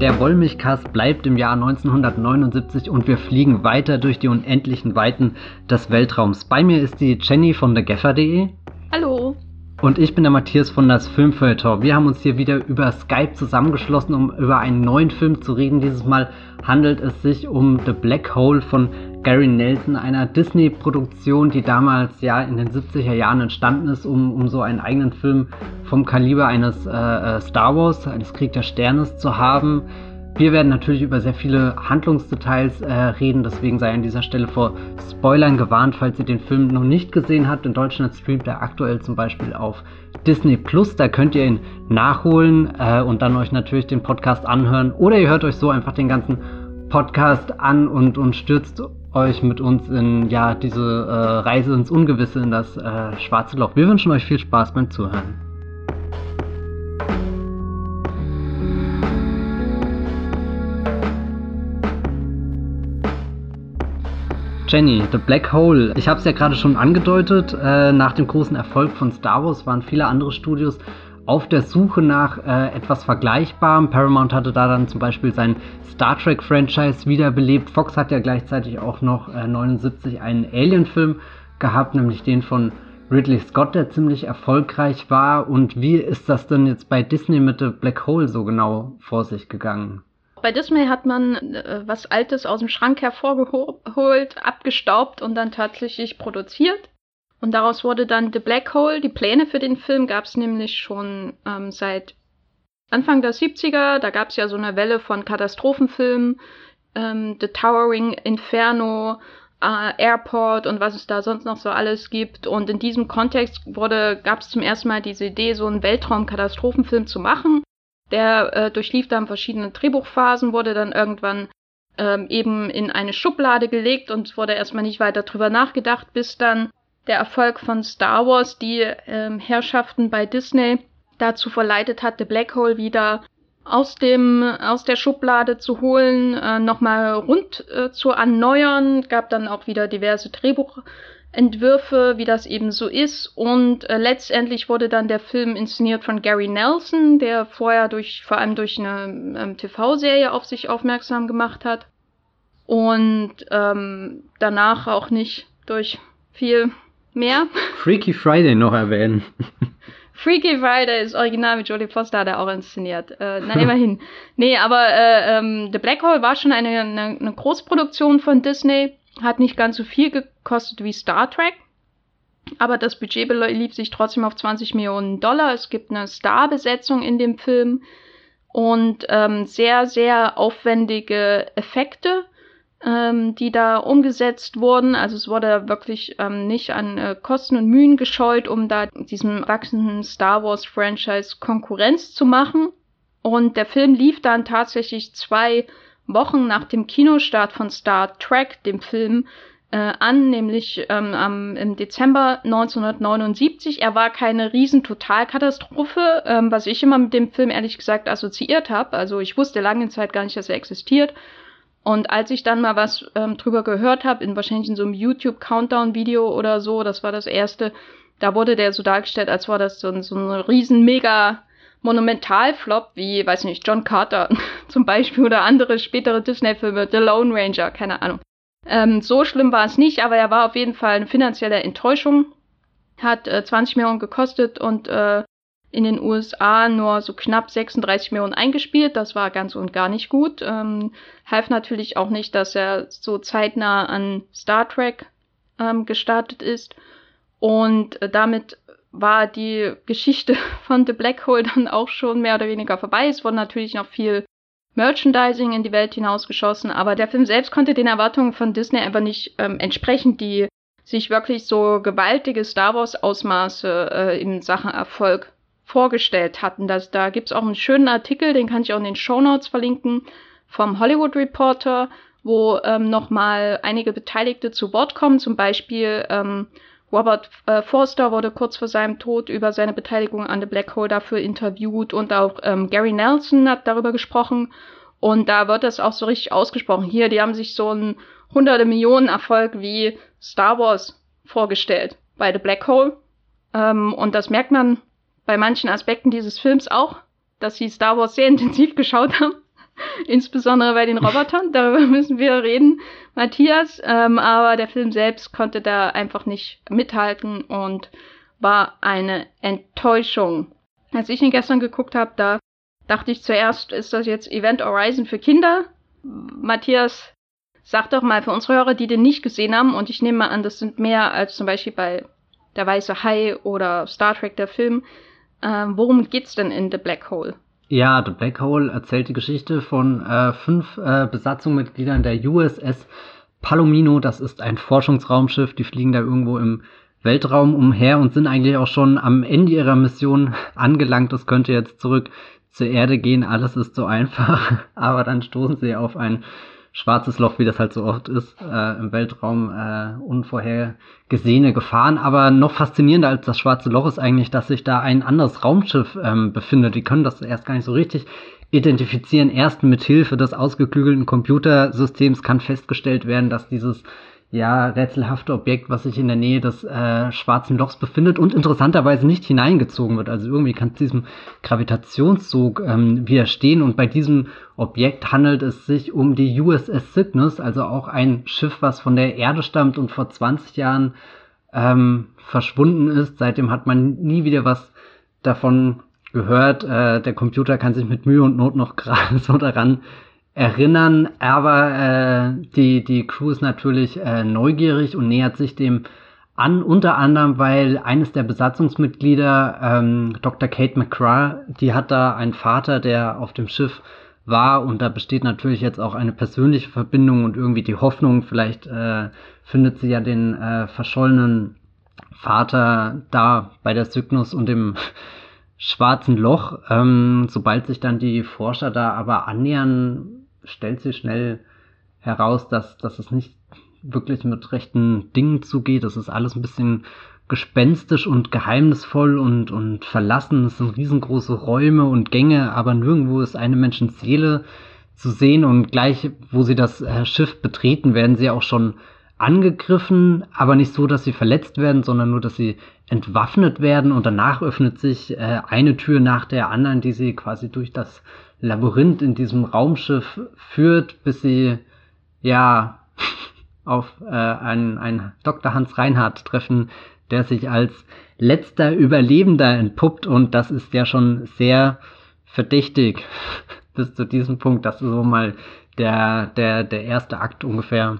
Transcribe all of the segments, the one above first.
Der Wollmilchcast bleibt im Jahr 1979 und wir fliegen weiter durch die unendlichen Weiten des Weltraums. Bei mir ist die Jenny von thegaffer.de. Hallo. Und ich bin der Matthias von das Filmfeuilleton. Wir haben uns hier wieder über Skype zusammengeschlossen, um über einen neuen Film zu reden. Dieses Mal handelt es sich um The Black Hole von Gary Nelson, einer Disney-Produktion, die damals ja in den 70er Jahren entstanden ist, um, um so einen eigenen Film vom Kaliber eines äh, äh, Star Wars, eines Krieg der Sternes zu haben. Wir werden natürlich über sehr viele Handlungsdetails äh, reden, deswegen sei an dieser Stelle vor Spoilern gewarnt, falls ihr den Film noch nicht gesehen habt. In Deutschland streamt er aktuell zum Beispiel auf Disney Plus, da könnt ihr ihn nachholen äh, und dann euch natürlich den Podcast anhören. Oder ihr hört euch so einfach den ganzen Podcast an und, und stürzt euch mit uns in ja diese äh, Reise ins Ungewisse, in das äh, schwarze Loch. Wir wünschen euch viel Spaß beim Zuhören. Jenny, The Black Hole. Ich habe es ja gerade schon angedeutet. Äh, nach dem großen Erfolg von Star Wars waren viele andere Studios auf der Suche nach äh, etwas Vergleichbarem. Paramount hatte da dann zum Beispiel sein Star Trek-Franchise wiederbelebt. Fox hat ja gleichzeitig auch noch äh, 79 einen Alien-Film gehabt, nämlich den von Ridley Scott, der ziemlich erfolgreich war. Und wie ist das denn jetzt bei Disney mit The Black Hole so genau vor sich gegangen? Bei Disney hat man äh, was Altes aus dem Schrank hervorgeholt, abgestaubt und dann tatsächlich produziert. Und daraus wurde dann The Black Hole. Die Pläne für den Film gab es nämlich schon ähm, seit Anfang der 70er, da gab es ja so eine Welle von Katastrophenfilmen, ähm, The Towering Inferno, äh, Airport und was es da sonst noch so alles gibt. Und in diesem Kontext wurde, gab es zum ersten Mal diese Idee, so einen Weltraum-Katastrophenfilm zu machen. Der äh, durchlief dann verschiedene Drehbuchphasen, wurde dann irgendwann ähm, eben in eine Schublade gelegt und wurde erstmal nicht weiter drüber nachgedacht, bis dann der Erfolg von Star Wars die ähm, Herrschaften bei Disney dazu verleitet hat, The Black Hole wieder aus dem aus der Schublade zu holen, äh, nochmal rund äh, zu erneuern. Gab dann auch wieder diverse Drehbuchentwürfe, wie das eben so ist. Und äh, letztendlich wurde dann der Film inszeniert von Gary Nelson, der vorher durch vor allem durch eine ähm, TV-Serie auf sich aufmerksam gemacht hat und ähm, danach auch nicht durch viel mehr. Freaky Friday noch erwähnen. Freaky Friday ist original mit Jodie Foster, hat er auch inszeniert. Äh, na, immerhin. nee, aber äh, ähm, The Black Hole war schon eine, eine, eine Großproduktion von Disney. Hat nicht ganz so viel gekostet wie Star Trek. Aber das Budget belief sich trotzdem auf 20 Millionen Dollar. Es gibt eine Starbesetzung in dem Film und ähm, sehr, sehr aufwendige Effekte ähm, die da umgesetzt wurden. Also es wurde wirklich ähm, nicht an äh, Kosten und Mühen gescheut, um da diesem wachsenden Star Wars Franchise Konkurrenz zu machen. Und der Film lief dann tatsächlich zwei Wochen nach dem Kinostart von Star Trek, dem Film, äh, an, nämlich ähm, am, im Dezember 1979. Er war keine riesen Totalkatastrophe, ähm, was ich immer mit dem Film ehrlich gesagt assoziiert habe. Also ich wusste lange Zeit gar nicht, dass er existiert. Und als ich dann mal was ähm, drüber gehört habe, in wahrscheinlich in so einem YouTube-Countdown-Video oder so, das war das erste, da wurde der so dargestellt, als war das so ein, so ein riesen mega Monumentalflop, wie, weiß nicht, John Carter zum Beispiel oder andere spätere Disney-Filme, The Lone Ranger, keine Ahnung. Ähm, so schlimm war es nicht, aber er war auf jeden Fall eine finanzielle Enttäuschung. Hat äh, 20 Millionen gekostet und äh, in den USA nur so knapp 36 Millionen eingespielt. Das war ganz und gar nicht gut. Ähm, half natürlich auch nicht, dass er so zeitnah an Star Trek ähm, gestartet ist. Und äh, damit war die Geschichte von The Black Hole dann auch schon mehr oder weniger vorbei. Es wurde natürlich noch viel Merchandising in die Welt hinausgeschossen, aber der Film selbst konnte den Erwartungen von Disney einfach nicht ähm, entsprechen, die sich wirklich so gewaltige Star Wars Ausmaße äh, in Sachen Erfolg vorgestellt hatten. Das, da gibt's auch einen schönen Artikel, den kann ich auch in den Show Notes verlinken, vom Hollywood Reporter, wo ähm, nochmal einige Beteiligte zu Wort kommen. Zum Beispiel ähm, Robert äh, Forster wurde kurz vor seinem Tod über seine Beteiligung an The Black Hole dafür interviewt und auch ähm, Gary Nelson hat darüber gesprochen. Und da wird das auch so richtig ausgesprochen. Hier, die haben sich so einen hunderte Millionen Erfolg wie Star Wars vorgestellt bei The Black Hole. Ähm, und das merkt man bei manchen Aspekten dieses Films auch, dass sie Star Wars sehr intensiv geschaut haben. Insbesondere bei den Robotern, darüber müssen wir reden, Matthias. Ähm, aber der Film selbst konnte da einfach nicht mithalten und war eine Enttäuschung. Als ich ihn gestern geguckt habe, da dachte ich zuerst, ist das jetzt Event Horizon für Kinder? Matthias, sag doch mal für unsere Hörer, die den nicht gesehen haben, und ich nehme mal an, das sind mehr als zum Beispiel bei Der Weiße Hai oder Star Trek der Film. Äh, worum geht's denn in The Black Hole? Ja, The Black Hole erzählt die Geschichte von äh, fünf äh, Besatzungsmitgliedern der USS Palomino. Das ist ein Forschungsraumschiff. Die fliegen da irgendwo im Weltraum umher und sind eigentlich auch schon am Ende ihrer Mission angelangt. Das könnte jetzt zurück zur Erde gehen. Alles ist so einfach. Aber dann stoßen sie auf ein schwarzes Loch, wie das halt so oft ist, äh, im Weltraum äh, unvorhergesehene Gefahren. Aber noch faszinierender als das schwarze Loch ist eigentlich, dass sich da ein anderes Raumschiff ähm, befindet. Die können das erst gar nicht so richtig identifizieren. Erst mit Hilfe des ausgeklügelten Computersystems kann festgestellt werden, dass dieses ja, rätselhafte Objekt, was sich in der Nähe des äh, schwarzen Lochs befindet und interessanterweise nicht hineingezogen wird. Also irgendwie kann es diesem Gravitationszug ähm, widerstehen. Und bei diesem Objekt handelt es sich um die USS Cygnus, also auch ein Schiff, was von der Erde stammt und vor 20 Jahren ähm, verschwunden ist. Seitdem hat man nie wieder was davon gehört. Äh, der Computer kann sich mit Mühe und Not noch gerade so daran erinnern, aber äh, die, die Crew ist natürlich äh, neugierig und nähert sich dem an, unter anderem, weil eines der Besatzungsmitglieder, ähm, Dr. Kate McCraw, die hat da einen Vater, der auf dem Schiff war und da besteht natürlich jetzt auch eine persönliche Verbindung und irgendwie die Hoffnung, vielleicht äh, findet sie ja den äh, verschollenen Vater da bei der Cygnus und dem schwarzen Loch. Ähm, sobald sich dann die Forscher da aber annähern, stellt sich schnell heraus, dass, dass es nicht wirklich mit rechten Dingen zugeht. Das ist alles ein bisschen gespenstisch und geheimnisvoll und, und verlassen. Es sind riesengroße Räume und Gänge, aber nirgendwo ist eine Menschenseele zu sehen und gleich, wo sie das äh, Schiff betreten, werden sie auch schon angegriffen, aber nicht so, dass sie verletzt werden, sondern nur, dass sie entwaffnet werden und danach öffnet sich äh, eine Tür nach der anderen, die sie quasi durch das Labyrinth in diesem Raumschiff führt, bis sie ja auf äh, einen, einen Dr. Hans Reinhardt treffen, der sich als letzter Überlebender entpuppt und das ist ja schon sehr verdächtig bis zu diesem Punkt. Das ist so mal der, der, der erste Akt ungefähr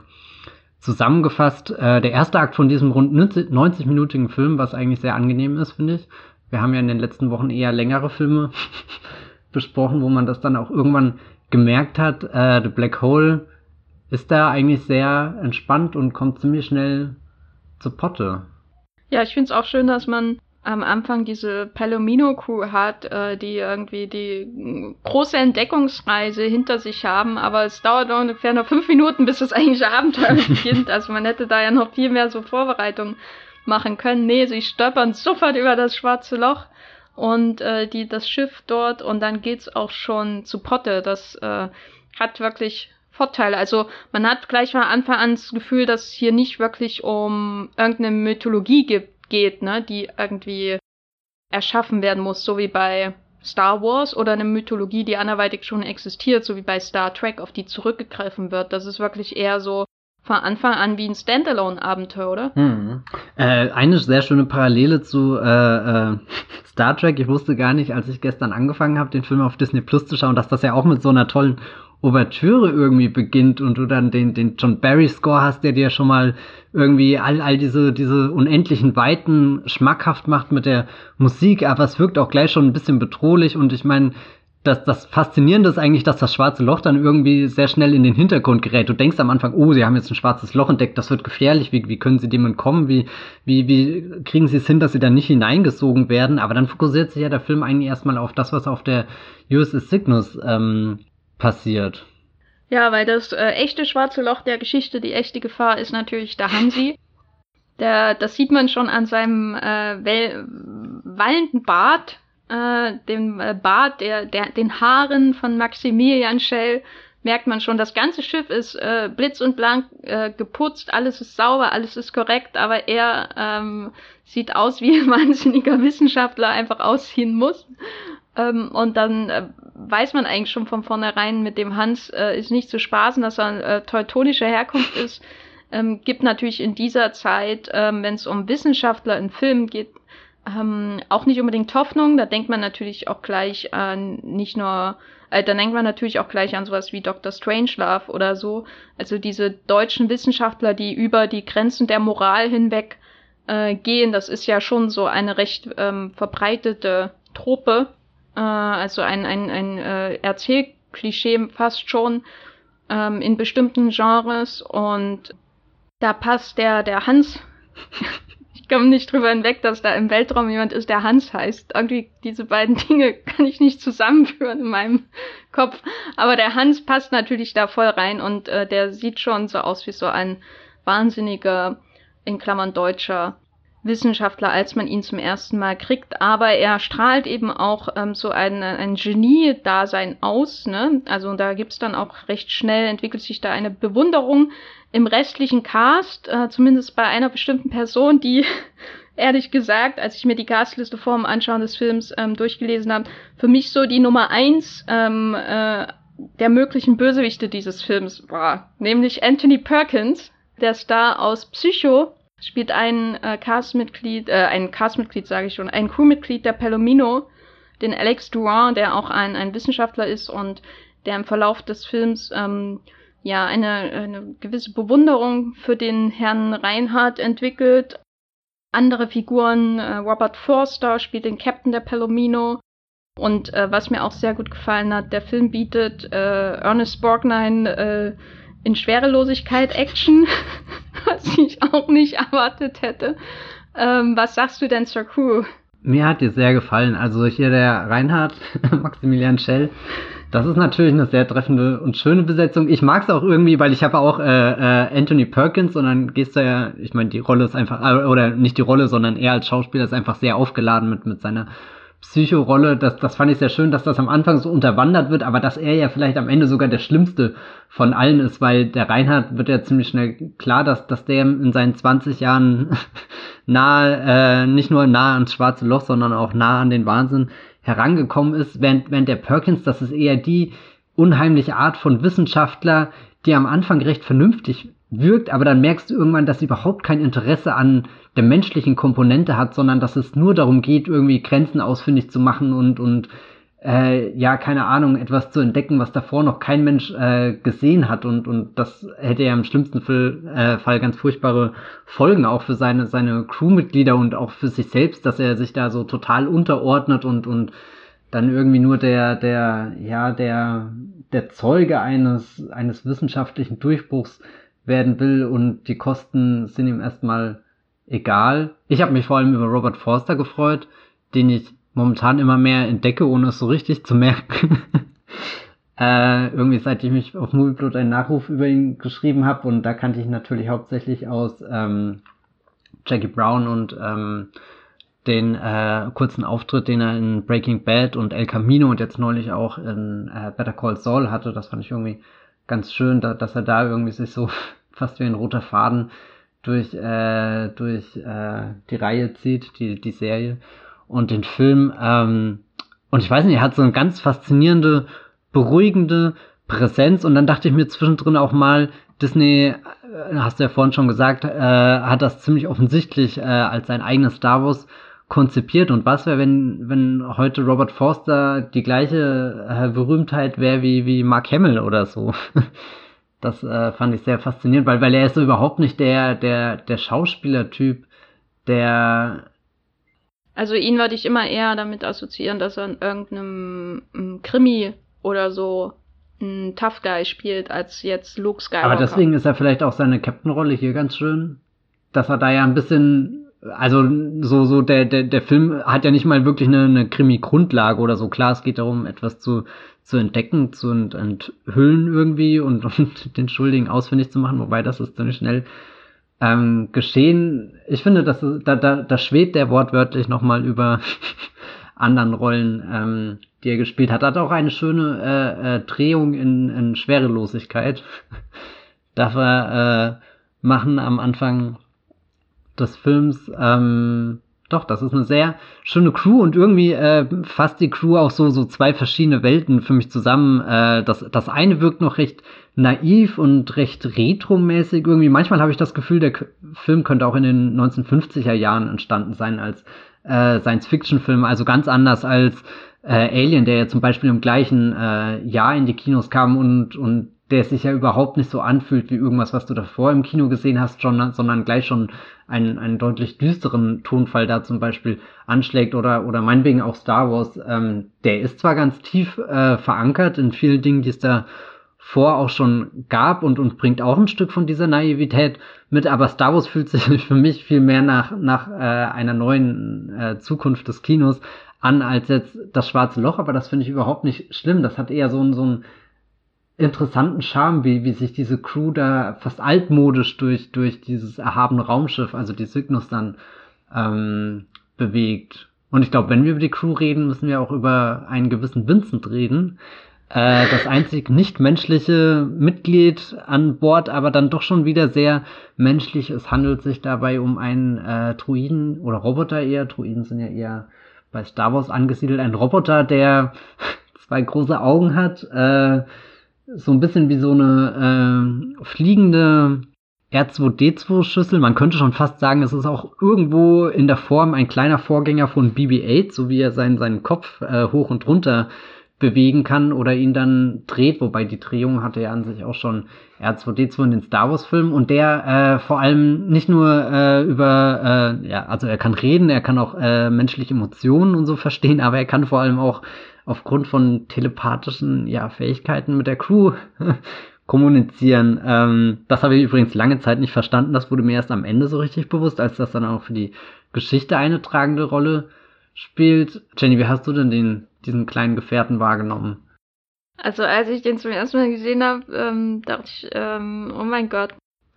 zusammengefasst. Äh, der erste Akt von diesem rund 90-minütigen Film, was eigentlich sehr angenehm ist, finde ich. Wir haben ja in den letzten Wochen eher längere Filme besprochen, wo man das dann auch irgendwann gemerkt hat. Äh, The Black Hole ist da eigentlich sehr entspannt und kommt ziemlich schnell zur Potte. Ja, ich finde es auch schön, dass man am Anfang diese Palomino-Crew hat, äh, die irgendwie die große Entdeckungsreise hinter sich haben, aber es dauert ungefähr noch fünf Minuten, bis das eigentliche Abenteuer beginnt. Also man hätte da ja noch viel mehr so Vorbereitungen machen können. Nee, sie stolpern sofort über das schwarze Loch und äh, die das Schiff dort und dann geht's auch schon zu Potte. Das äh, hat wirklich Vorteile. Also man hat gleich von Anfang an das Gefühl, dass es hier nicht wirklich um irgendeine Mythologie gibt, geht, ne, die irgendwie erschaffen werden muss, so wie bei Star Wars oder eine Mythologie, die anderweitig schon existiert, so wie bei Star Trek, auf die zurückgegriffen wird. Das ist wirklich eher so von Anfang an wie ein Standalone-Abenteuer, oder? Hm. Äh, eine sehr schöne Parallele zu äh, äh, Star Trek. Ich wusste gar nicht, als ich gestern angefangen habe, den Film auf Disney Plus zu schauen, dass das ja auch mit so einer tollen Ouvertüre irgendwie beginnt und du dann den, den John Barry Score hast, der dir schon mal irgendwie all, all diese, diese unendlichen Weiten schmackhaft macht mit der Musik, aber es wirkt auch gleich schon ein bisschen bedrohlich und ich meine, das, das Faszinierende ist eigentlich, dass das schwarze Loch dann irgendwie sehr schnell in den Hintergrund gerät. Du denkst am Anfang, oh, sie haben jetzt ein schwarzes Loch entdeckt, das wird gefährlich, wie, wie können sie dem entkommen, wie, wie, wie kriegen sie es hin, dass sie da nicht hineingesogen werden, aber dann fokussiert sich ja der Film eigentlich erstmal auf das, was auf der USS Cygnus ähm, passiert. Ja, weil das äh, echte schwarze Loch der Geschichte, die echte Gefahr ist natürlich der Hansi. Der, das sieht man schon an seinem äh, wallenden Bart, äh, dem äh, Bart, der, der, den Haaren von Maximilian Schell, merkt man schon, das ganze Schiff ist äh, blitz und blank äh, geputzt, alles ist sauber, alles ist korrekt, aber er ähm, sieht aus wie ein wahnsinniger Wissenschaftler einfach aussehen muss. Ähm, und dann äh, weiß man eigentlich schon von vornherein, mit dem Hans äh, ist nicht zu spaßen, dass er äh, teutonischer Herkunft ist. Ähm, gibt natürlich in dieser Zeit, ähm, wenn es um Wissenschaftler in Filmen geht, ähm, auch nicht unbedingt Hoffnung. Da denkt man natürlich auch gleich an nicht nur, äh, da denkt man natürlich auch gleich an sowas wie Dr. Strangelove oder so. Also diese deutschen Wissenschaftler, die über die Grenzen der Moral hinweg äh, gehen, das ist ja schon so eine recht ähm, verbreitete Trope. Äh, also ein, ein, ein äh, Erzählklischee fast schon ähm, in bestimmten Genres und da passt der, der Hans komme nicht drüber hinweg, dass da im Weltraum jemand ist, der Hans heißt. Irgendwie diese beiden Dinge kann ich nicht zusammenführen in meinem Kopf. Aber der Hans passt natürlich da voll rein und äh, der sieht schon so aus wie so ein wahnsinniger, in Klammern deutscher Wissenschaftler, als man ihn zum ersten Mal kriegt, aber er strahlt eben auch ähm, so ein, ein Genie-Dasein aus. Ne? Also da gibt's dann auch recht schnell, entwickelt sich da eine Bewunderung im restlichen Cast, äh, zumindest bei einer bestimmten Person, die ehrlich gesagt, als ich mir die Castliste vor dem Anschauen des Films ähm, durchgelesen habe, für mich so die Nummer eins ähm, äh, der möglichen Bösewichte dieses Films war, nämlich Anthony Perkins, der Star aus Psycho, spielt ein äh, Castmitglied, äh, ein Castmitglied sage ich schon, ein Crewmitglied der Palomino, den Alex Durand, der auch ein, ein Wissenschaftler ist und der im Verlauf des Films ähm, ja eine, eine gewisse Bewunderung für den Herrn Reinhardt entwickelt. Andere Figuren, äh, Robert Forster spielt den Captain der Palomino. Und äh, was mir auch sehr gut gefallen hat, der Film bietet äh, Ernest Borgnine äh, in Schwerelosigkeit Action, was ich auch nicht erwartet hätte. Ähm, was sagst du denn zur Crew? Mir hat dir sehr gefallen. Also hier der Reinhard, Maximilian Schell, das ist natürlich eine sehr treffende und schöne Besetzung. Ich mag es auch irgendwie, weil ich habe auch äh, äh, Anthony Perkins und dann gehst du ja, ich meine, die Rolle ist einfach, äh, oder nicht die Rolle, sondern er als Schauspieler ist einfach sehr aufgeladen mit, mit seiner Psycho-Rolle. Das, das fand ich sehr schön, dass das am Anfang so unterwandert wird, aber dass er ja vielleicht am Ende sogar der Schlimmste von allen ist, weil der Reinhard wird ja ziemlich schnell klar, dass, dass der in seinen 20 Jahren nahe, äh, nicht nur nahe ans schwarze Loch, sondern auch nahe an den Wahnsinn herangekommen ist, während, während der Perkins, das ist eher die unheimliche Art von Wissenschaftler, die am Anfang recht vernünftig wirkt, aber dann merkst du irgendwann, dass sie überhaupt kein Interesse an der menschlichen Komponente hat, sondern dass es nur darum geht, irgendwie Grenzen ausfindig zu machen und, und äh, ja, keine Ahnung, etwas zu entdecken, was davor noch kein Mensch äh, gesehen hat. Und, und das hätte ja im schlimmsten Fall, äh, Fall ganz furchtbare Folgen auch für seine, seine Crewmitglieder und auch für sich selbst, dass er sich da so total unterordnet und, und dann irgendwie nur der, der, ja, der, der Zeuge eines, eines wissenschaftlichen Durchbruchs werden will und die Kosten sind ihm erstmal egal. Ich habe mich vor allem über Robert Forster gefreut, den ich momentan immer mehr entdecke, ohne es so richtig zu merken. äh, irgendwie seit ich mich auf Movieblood einen Nachruf über ihn geschrieben habe und da kannte ich natürlich hauptsächlich aus ähm, Jackie Brown und ähm, den äh, kurzen Auftritt, den er in Breaking Bad und El Camino und jetzt neulich auch in äh, Better Call Saul hatte. Das fand ich irgendwie ganz schön, da, dass er da irgendwie sich so fast wie ein roter Faden durch, äh, durch äh, die Reihe zieht, die, die Serie und den Film. Ähm, und ich weiß nicht, er hat so eine ganz faszinierende, beruhigende Präsenz. Und dann dachte ich mir zwischendrin auch mal, Disney, äh, hast du ja vorhin schon gesagt, äh, hat das ziemlich offensichtlich äh, als sein eigenes Star Wars konzipiert. Und was wäre, wenn, wenn heute Robert Forster die gleiche äh, Berühmtheit wäre wie, wie Mark Hamill oder so? das äh, fand ich sehr faszinierend, weil, weil er ist so überhaupt nicht der, der, der Schauspielertyp, der also ihn würde ich immer eher damit assoziieren, dass er in irgendeinem mm, Krimi oder so ein Tough Guy spielt, als jetzt Luke Skywalker. Aber deswegen ist er vielleicht auch seine Captain-Rolle hier ganz schön, dass er da ja ein bisschen, also so, so der, der, der Film hat ja nicht mal wirklich eine, eine Krimi-Grundlage oder so. Klar, es geht darum, etwas zu, zu entdecken, zu enthüllen irgendwie und, und den Schuldigen ausfindig zu machen, wobei das ist ziemlich schnell ähm, geschehen. Ich finde, dass da, da, da schwebt der wortwörtlich nochmal über anderen Rollen, ähm, die er gespielt hat. Hat auch eine schöne äh, äh, Drehung in, in Schwerelosigkeit. Darf er äh, machen am Anfang des Films. Ähm, doch, das ist eine sehr schöne Crew und irgendwie äh, fasst die Crew auch so, so zwei verschiedene Welten für mich zusammen. Äh, das, das eine wirkt noch recht naiv und recht retromäßig irgendwie. Manchmal habe ich das Gefühl, der Film könnte auch in den 1950er Jahren entstanden sein als äh, Science-Fiction-Film, also ganz anders als äh, Alien, der ja zum Beispiel im gleichen äh, Jahr in die Kinos kam und, und der sich ja überhaupt nicht so anfühlt wie irgendwas, was du davor im Kino gesehen hast, schon, sondern gleich schon einen, einen deutlich düsteren Tonfall da zum Beispiel anschlägt oder, oder meinetwegen auch Star Wars. Ähm, der ist zwar ganz tief äh, verankert in vielen Dingen, die es da vor auch schon gab und, und bringt auch ein Stück von dieser Naivität mit, aber Star Wars fühlt sich für mich viel mehr nach, nach äh, einer neuen äh, Zukunft des Kinos an als jetzt das Schwarze Loch, aber das finde ich überhaupt nicht schlimm. Das hat eher so, ein so ein interessanten Charme, wie, wie sich diese Crew da fast altmodisch durch, durch dieses erhabene Raumschiff, also die Cygnus dann ähm, bewegt. Und ich glaube, wenn wir über die Crew reden, müssen wir auch über einen gewissen Vincent reden. Äh, das einzig nicht-menschliche Mitglied an Bord, aber dann doch schon wieder sehr menschlich. Es handelt sich dabei um einen äh, Druiden oder Roboter eher. Druiden sind ja eher bei Star Wars angesiedelt. Ein Roboter, der zwei große Augen hat, äh, so ein bisschen wie so eine äh, fliegende R2D2-Schüssel. Man könnte schon fast sagen, es ist auch irgendwo in der Form ein kleiner Vorgänger von BB-8, so wie er seinen, seinen Kopf äh, hoch und runter bewegen kann oder ihn dann dreht, wobei die Drehung hatte ja an sich auch schon R2D2 in den Star Wars Filmen und der äh, vor allem nicht nur äh, über, äh, ja, also er kann reden, er kann auch äh, menschliche Emotionen und so verstehen, aber er kann vor allem auch aufgrund von telepathischen ja, Fähigkeiten mit der Crew kommunizieren. Ähm, das habe ich übrigens lange Zeit nicht verstanden. Das wurde mir erst am Ende so richtig bewusst, als das dann auch für die Geschichte eine tragende Rolle spielt. Jenny, wie hast du denn den, diesen kleinen Gefährten wahrgenommen? Also als ich den zum ersten Mal gesehen habe, ähm, dachte ich, ähm, oh mein Gott.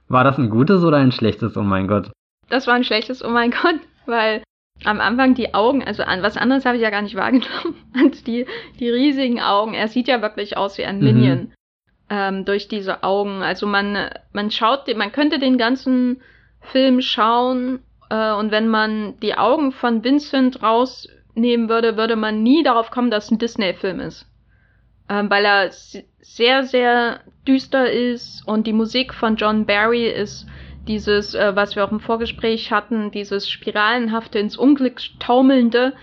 War das ein gutes oder ein schlechtes Oh mein Gott? Das war ein schlechtes Oh mein Gott, weil am Anfang die Augen, also an was anderes habe ich ja gar nicht wahrgenommen, als die, die riesigen Augen. Er sieht ja wirklich aus wie ein mhm. Minion mhm. ähm, durch diese Augen. Also man, man schaut, man könnte den ganzen Film schauen äh, und wenn man die Augen von Vincent rausnehmen würde, würde man nie darauf kommen, dass es ein Disney-Film ist. Ähm, weil er sehr, sehr düster ist und die Musik von John Barry ist dieses, äh, was wir auch im Vorgespräch hatten, dieses spiralenhafte ins Unglück taumelnde,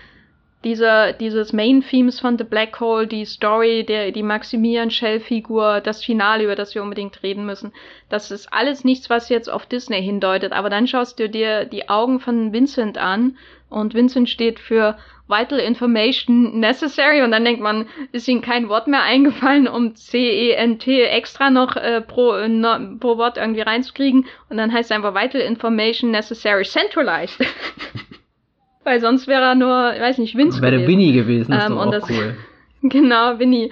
dieser, dieses Main-Themes von The Black Hole, die Story, der, die Maximilian-Shell-Figur, das Finale, über das wir unbedingt reden müssen. Das ist alles nichts, was jetzt auf Disney hindeutet. Aber dann schaust du dir die Augen von Vincent an und Vincent steht für Vital Information Necessary und dann denkt man, ist ihnen kein Wort mehr eingefallen, um C-E-N-T extra noch äh, pro, äh, no, pro Wort irgendwie reinzukriegen und dann heißt es einfach Vital Information Necessary Centralized. Weil sonst wäre er nur, ich weiß nicht, Vince Wäre der Winnie gewesen, ist ähm, auch das, cool. Genau, Winnie.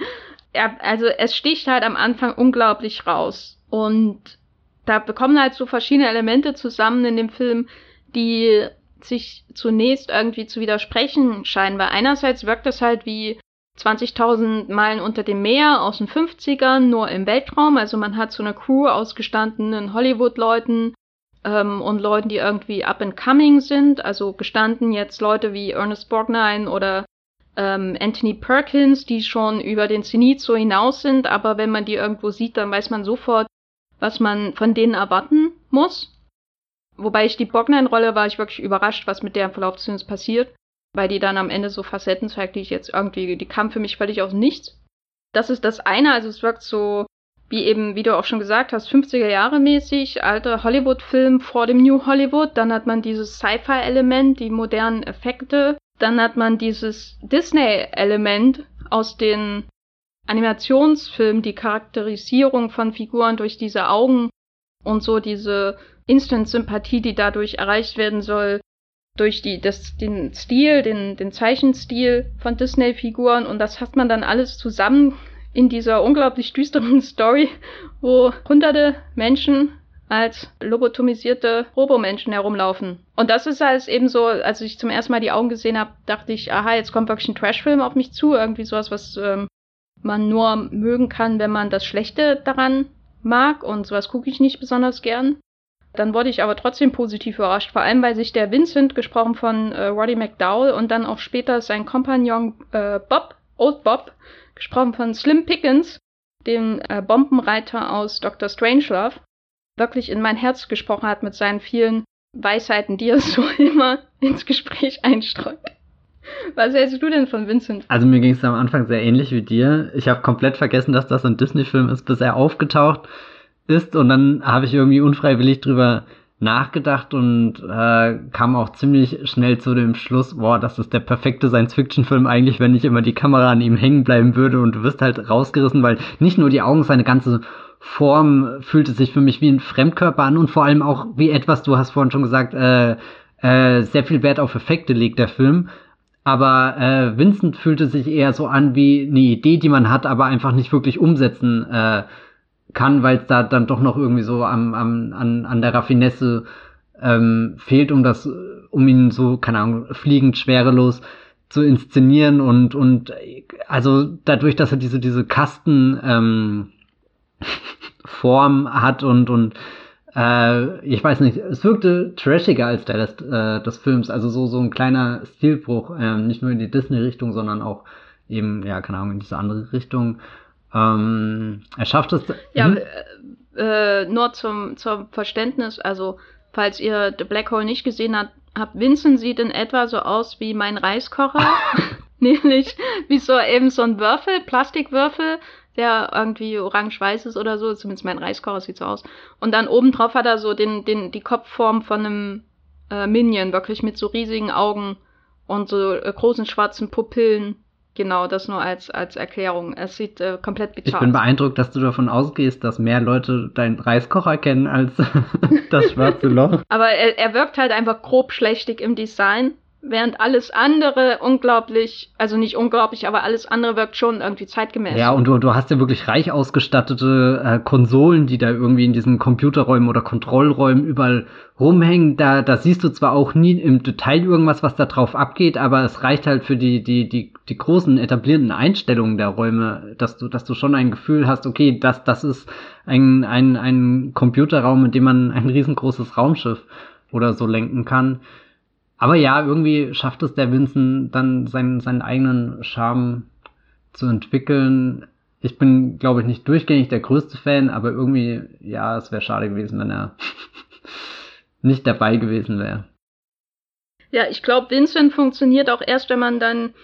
Ja, also es sticht halt am Anfang unglaublich raus und da bekommen halt so verschiedene Elemente zusammen in dem Film, die sich zunächst irgendwie zu widersprechen scheinen, weil einerseits wirkt es halt wie 20.000 Meilen unter dem Meer aus den 50ern, nur im Weltraum. Also man hat so eine Crew aus gestandenen Hollywood-Leuten ähm, und Leuten, die irgendwie up and coming sind. Also gestanden jetzt Leute wie Ernest Borgnine oder ähm, Anthony Perkins, die schon über den Zenit so hinaus sind. Aber wenn man die irgendwo sieht, dann weiß man sofort, was man von denen erwarten muss. Wobei ich die Bognan-Rolle war ich wirklich überrascht, was mit der im Verlauf des Films passiert, weil die dann am Ende so Facetten zeigt, die ich jetzt irgendwie, die kam für mich völlig aus nichts. Das ist das eine, also es wirkt so, wie eben, wie du auch schon gesagt hast, 50er Jahre mäßig, alter Hollywood-Film vor dem New Hollywood, dann hat man dieses Sci-Fi-Element, die modernen Effekte, dann hat man dieses Disney-Element aus den Animationsfilmen, die Charakterisierung von Figuren durch diese Augen und so diese Instant-Sympathie, die dadurch erreicht werden soll, durch die, das, den Stil, den, den Zeichenstil von Disney-Figuren und das hat man dann alles zusammen in dieser unglaublich düsteren Story, wo hunderte Menschen als lobotomisierte Robomenschen herumlaufen. Und das ist halt eben so, als ich zum ersten Mal die Augen gesehen habe, dachte ich, aha, jetzt kommt wirklich ein Trashfilm auf mich zu, irgendwie sowas, was ähm, man nur mögen kann, wenn man das Schlechte daran mag und sowas gucke ich nicht besonders gern. Dann wurde ich aber trotzdem positiv überrascht, vor allem weil sich der Vincent, gesprochen von äh, Roddy McDowell, und dann auch später sein Kompagnon äh, Bob, Old Bob, gesprochen von Slim Pickens, dem äh, Bombenreiter aus Dr. Strangelove, wirklich in mein Herz gesprochen hat mit seinen vielen Weisheiten, die er so immer ins Gespräch einstreut. Was hältst du denn von Vincent? Also mir ging es am Anfang sehr ähnlich wie dir. Ich habe komplett vergessen, dass das ein Disney-Film ist, bis er aufgetaucht ist. Und dann habe ich irgendwie unfreiwillig drüber nachgedacht und äh, kam auch ziemlich schnell zu dem Schluss, boah, das ist der perfekte Science-Fiction-Film eigentlich, wenn nicht immer die Kamera an ihm hängen bleiben würde und du wirst halt rausgerissen, weil nicht nur die Augen, seine ganze Form fühlte sich für mich wie ein Fremdkörper an und vor allem auch wie etwas, du hast vorhin schon gesagt, äh, äh, sehr viel Wert auf Effekte legt der Film. Aber äh, Vincent fühlte sich eher so an wie eine Idee, die man hat, aber einfach nicht wirklich umsetzen äh, kann, weil es da dann doch noch irgendwie so am, am, an, an der Raffinesse ähm, fehlt, um das, um ihn so, keine Ahnung, fliegend schwerelos zu inszenieren und, und also dadurch, dass er diese, diese Kasten ähm, Form hat und, und äh, ich weiß nicht, es wirkte trashiger als der Rest äh, des Films, also so, so ein kleiner Stilbruch, äh, nicht nur in die Disney-Richtung, sondern auch eben, ja, keine Ahnung, in diese andere Richtung. Ähm, er schafft es. Ja, hm? äh, nur zum, zum Verständnis, also falls ihr The Black Hole nicht gesehen habt, habt Vincent sieht in etwa so aus wie mein Reiskocher. Nämlich wie so eben so ein Würfel, Plastikwürfel, der irgendwie orange-weiß ist oder so. Zumindest mein Reiskocher sieht so aus. Und dann obendrauf hat er so den, den, die Kopfform von einem äh, Minion, wirklich mit so riesigen Augen und so äh, großen schwarzen Pupillen. Genau, das nur als, als Erklärung. Es sieht äh, komplett bizarr aus. Ich bin beeindruckt, dass du davon ausgehst, dass mehr Leute deinen Reiskocher kennen als das schwarze Loch. Aber er, er wirkt halt einfach grob schlechtig im Design. Während alles andere unglaublich, also nicht unglaublich, aber alles andere wirkt schon irgendwie zeitgemäß. Ja, und du, du hast ja wirklich reich ausgestattete äh, Konsolen, die da irgendwie in diesen Computerräumen oder Kontrollräumen überall rumhängen. Da, da siehst du zwar auch nie im Detail irgendwas, was da drauf abgeht, aber es reicht halt für die, die, die, die großen etablierten Einstellungen der Räume, dass du, dass du schon ein Gefühl hast, okay, das, das ist ein, ein, ein Computerraum, in dem man ein riesengroßes Raumschiff oder so lenken kann. Aber ja, irgendwie schafft es der Vincent dann seinen, seinen eigenen Charme zu entwickeln. Ich bin, glaube ich, nicht durchgängig der größte Fan, aber irgendwie, ja, es wäre schade gewesen, wenn er nicht dabei gewesen wäre. Ja, ich glaube, Vincent funktioniert auch erst, wenn man dann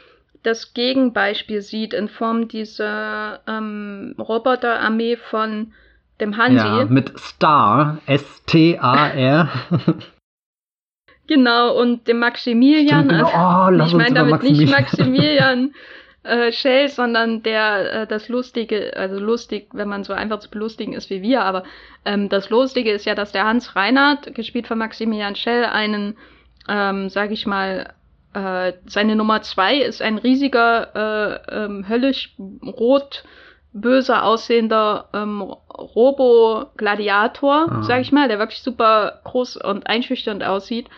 das Gegenbeispiel sieht in Form dieser ähm, Roboterarmee von dem Hansi. Ja, mit Star, S-T-A-R. Genau, und dem Maximilian. Stimmt, genau. oh, ich meine damit nicht Maximilian äh, Shell, sondern der äh, das Lustige, also lustig, wenn man so einfach zu belustigen ist wie wir, aber ähm, das Lustige ist ja, dass der Hans Reinhardt, gespielt von Maximilian Schell, einen, ähm, sag ich mal, äh, seine Nummer zwei ist ein riesiger, äh, ähm, höllisch rot böser aussehender ähm, Robo-Gladiator, ah. sag ich mal, der wirklich super groß und einschüchternd aussieht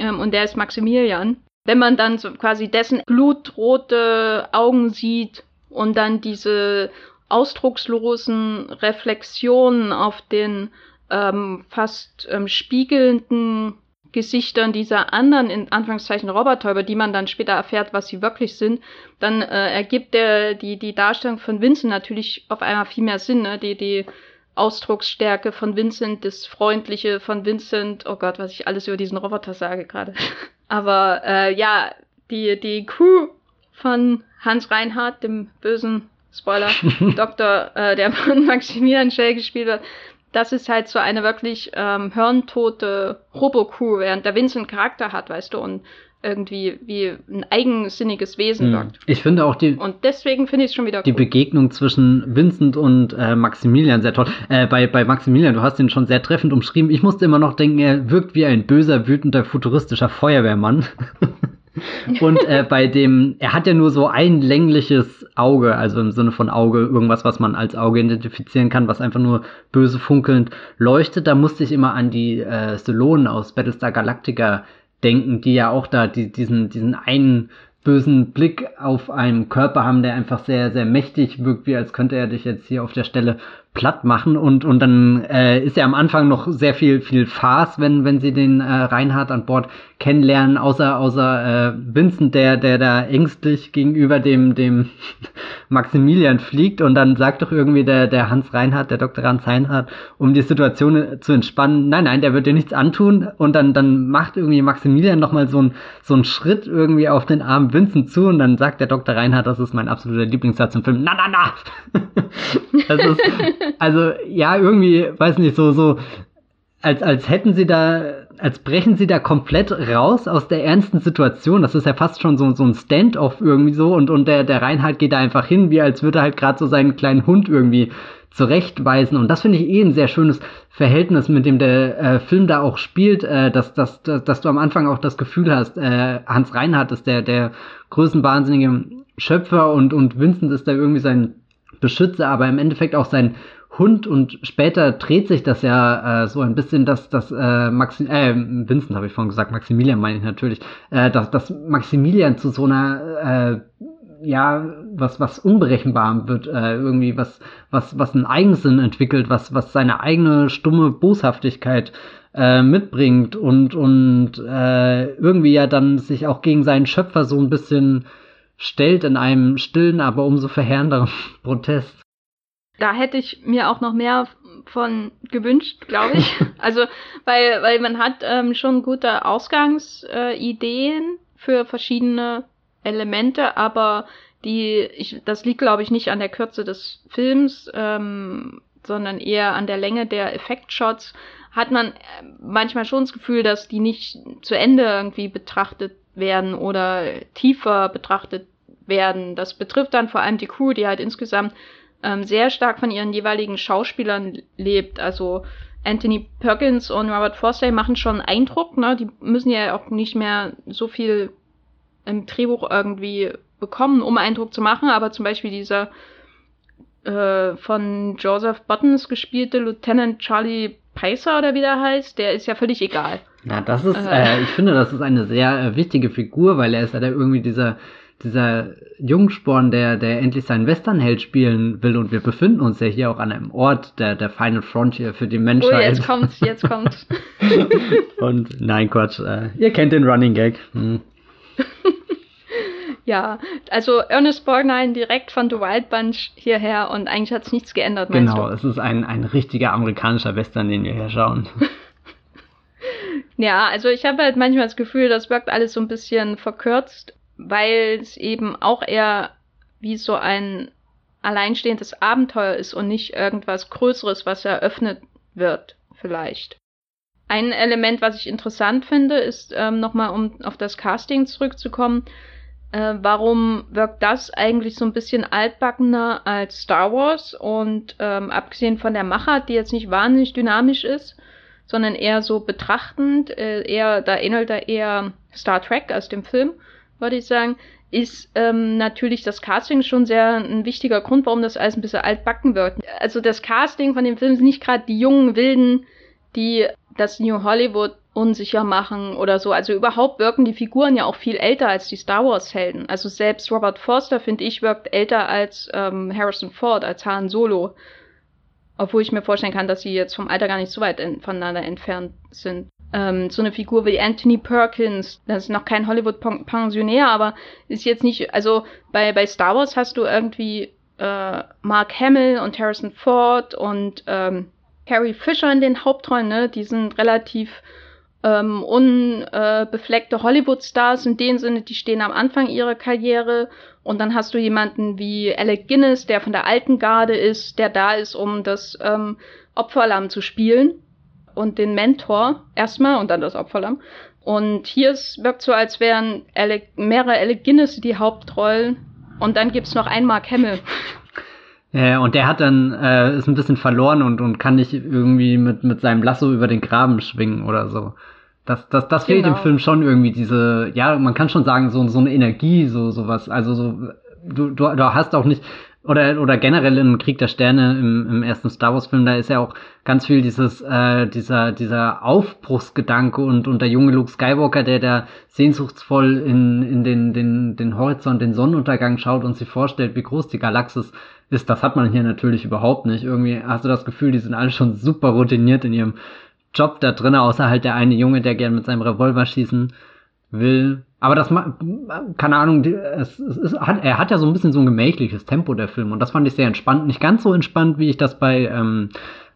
ähm, und der ist Maximilian. Wenn man dann so quasi dessen blutrote Augen sieht und dann diese ausdruckslosen Reflexionen auf den ähm, fast ähm, spiegelnden Gesichtern dieser anderen, in Anführungszeichen, Roboter, über die man dann später erfährt, was sie wirklich sind, dann äh, ergibt der, die, die Darstellung von Vincent natürlich auf einmal viel mehr Sinn. Ne? Die, die Ausdrucksstärke von Vincent, das Freundliche von Vincent. Oh Gott, was ich alles über diesen Roboter sage gerade. Aber äh, ja, die, die Crew von Hans Reinhardt, dem bösen Spoiler, Doktor, äh, der von Maximilian Schell gespielt wird, das ist halt so eine wirklich ähm, hirntote Robo-Crew, während der Vincent Charakter hat, weißt du, und irgendwie wie ein eigensinniges Wesen hm. wirkt. Ich finde auch die. Und deswegen finde ich es schon wieder Die cool. Begegnung zwischen Vincent und äh, Maximilian sehr toll. Äh, bei, bei Maximilian, du hast ihn schon sehr treffend umschrieben. Ich musste immer noch denken, er wirkt wie ein böser, wütender, futuristischer Feuerwehrmann. und äh, bei dem, er hat ja nur so ein längliches Auge, also im Sinne von Auge, irgendwas, was man als Auge identifizieren kann, was einfach nur böse funkelnd leuchtet. Da musste ich immer an die äh, Stylonen aus Battlestar Galactica denken, die ja auch da die, diesen, diesen einen bösen Blick auf einem Körper haben, der einfach sehr, sehr mächtig wirkt, wie als könnte er dich jetzt hier auf der Stelle platt machen und und dann äh, ist ja am Anfang noch sehr viel viel Farce, wenn wenn sie den äh, Reinhard an Bord kennenlernen, außer außer äh, Vincent, der der da ängstlich gegenüber dem dem Maximilian fliegt und dann sagt doch irgendwie der der Hans Reinhardt, der Dr. Hans Reinhardt, um die Situation zu entspannen, nein nein, der wird dir nichts antun und dann dann macht irgendwie Maximilian noch mal so ein so ein Schritt irgendwie auf den Arm Vincent zu und dann sagt der Dr. Reinhardt, das ist mein absoluter Lieblingssatz im Film, na na na. das ist also ja, irgendwie, weiß nicht, so, so, als, als hätten sie da, als brechen sie da komplett raus aus der ernsten Situation. Das ist ja fast schon so, so ein Stand-off irgendwie so und, und der, der Reinhard geht da einfach hin, wie als würde er halt gerade so seinen kleinen Hund irgendwie zurechtweisen. Und das finde ich eh ein sehr schönes Verhältnis, mit dem der äh, Film da auch spielt, äh, dass, dass, dass, dass du am Anfang auch das Gefühl hast, äh, Hans Reinhardt ist der, der größenwahnsinnige Schöpfer und, und Vincent ist da irgendwie sein Beschützer, aber im Endeffekt auch sein Hund und später dreht sich das ja äh, so ein bisschen, dass das äh, Maxi äh, Vincent habe ich vorhin gesagt, Maximilian meine ich natürlich, äh, dass, dass Maximilian zu so einer äh, ja, was, was unberechenbar wird, äh, irgendwie, was, was, was einen Eigensinn entwickelt, was, was seine eigene stumme Boshaftigkeit äh, mitbringt und, und äh, irgendwie ja dann sich auch gegen seinen Schöpfer so ein bisschen stellt in einem stillen, aber umso verheerenderen Protest da hätte ich mir auch noch mehr von gewünscht, glaube ich. also, weil, weil man hat ähm, schon gute Ausgangsideen äh, für verschiedene Elemente, aber die, ich, das liegt, glaube ich, nicht an der Kürze des Films, ähm, sondern eher an der Länge der Effektshots. Hat man äh, manchmal schon das Gefühl, dass die nicht zu Ende irgendwie betrachtet werden oder tiefer betrachtet werden. Das betrifft dann vor allem die Crew, die halt insgesamt ähm, sehr stark von ihren jeweiligen Schauspielern lebt. Also Anthony Perkins und Robert Forster machen schon Eindruck, ne? Die müssen ja auch nicht mehr so viel im Drehbuch irgendwie bekommen, um Eindruck zu machen, aber zum Beispiel dieser äh, von Joseph Buttons gespielte Lieutenant Charlie Picer oder wie der heißt, der ist ja völlig egal. Ja, das ist, äh, äh ich finde, das ist eine sehr äh, wichtige Figur, weil er ist ja da irgendwie dieser dieser Jungsporn, der, der endlich seinen Westernheld spielen will und wir befinden uns ja hier auch an einem Ort der, der Final Frontier für die Menschheit. Oh, jetzt kommt's, jetzt kommt's. und nein, Quatsch, äh, ihr kennt den Running Gag. Hm. ja, also Ernest Borgnine direkt von The Wild Bunch hierher und eigentlich hat's nichts geändert, meinst Genau, du? es ist ein, ein richtiger amerikanischer Western, den wir hier schauen. Ja, also ich habe halt manchmal das Gefühl, das wirkt alles so ein bisschen verkürzt weil es eben auch eher wie so ein alleinstehendes Abenteuer ist und nicht irgendwas Größeres, was eröffnet wird, vielleicht. Ein Element, was ich interessant finde, ist ähm, nochmal, um auf das Casting zurückzukommen, äh, warum wirkt das eigentlich so ein bisschen altbackener als Star Wars und ähm, abgesehen von der Machart, die jetzt nicht wahnsinnig dynamisch ist, sondern eher so betrachtend, äh, eher, da ähnelt er eher Star Trek als dem Film würde ich sagen, ist ähm, natürlich das Casting schon sehr ein wichtiger Grund, warum das alles ein bisschen altbacken wird. Also das Casting von dem Film sind nicht gerade die jungen Wilden, die das New Hollywood unsicher machen oder so. Also überhaupt wirken die Figuren ja auch viel älter als die Star Wars Helden. Also selbst Robert Forster, finde ich, wirkt älter als ähm, Harrison Ford, als Han Solo. Obwohl ich mir vorstellen kann, dass sie jetzt vom Alter gar nicht so weit in, voneinander entfernt sind ähm, so eine Figur wie Anthony Perkins, das ist noch kein Hollywood-Pensionär, aber ist jetzt nicht, also bei, bei Star Wars hast du irgendwie äh, Mark Hamill und Harrison Ford und ähm, Carrie Fisher in den Hauptrollen, ne? Die sind relativ ähm, unbefleckte äh, Hollywood-Stars in dem Sinne, die stehen am Anfang ihrer Karriere. Und dann hast du jemanden wie Alec Guinness, der von der alten Garde ist, der da ist, um das ähm, Opferlamm zu spielen und den Mentor erstmal und dann das Opferlamm. Und hier ist, wirkt so, als wären Alec, mehrere Alec Guinness die Hauptrollen und dann gibt's noch einen Mark Hamill. Ja, und der hat dann, äh, ist ein bisschen verloren und, und kann nicht irgendwie mit, mit seinem Lasso über den Graben schwingen oder so. Das, das, das fehlt genau. im Film schon irgendwie, diese, ja, man kann schon sagen, so, so eine Energie, so, sowas. Also so, du, du, du hast auch nicht oder, oder generell im Krieg der Sterne im, im ersten Star Wars Film, da ist ja auch ganz viel dieses, äh, dieser, dieser Aufbruchsgedanke und, und der junge Luke Skywalker, der da sehnsuchtsvoll in, in den, den, den Horizont, den Sonnenuntergang schaut und sich vorstellt, wie groß die Galaxis ist. Das hat man hier natürlich überhaupt nicht. Irgendwie hast du das Gefühl, die sind alle schon super routiniert in ihrem Job da drin, außer halt der eine Junge, der gern mit seinem Revolver schießen will. Aber das, keine Ahnung, es, es ist, hat, er hat ja so ein bisschen so ein gemächliches Tempo, der Film. Und das fand ich sehr entspannt. Nicht ganz so entspannt, wie ich das bei ähm,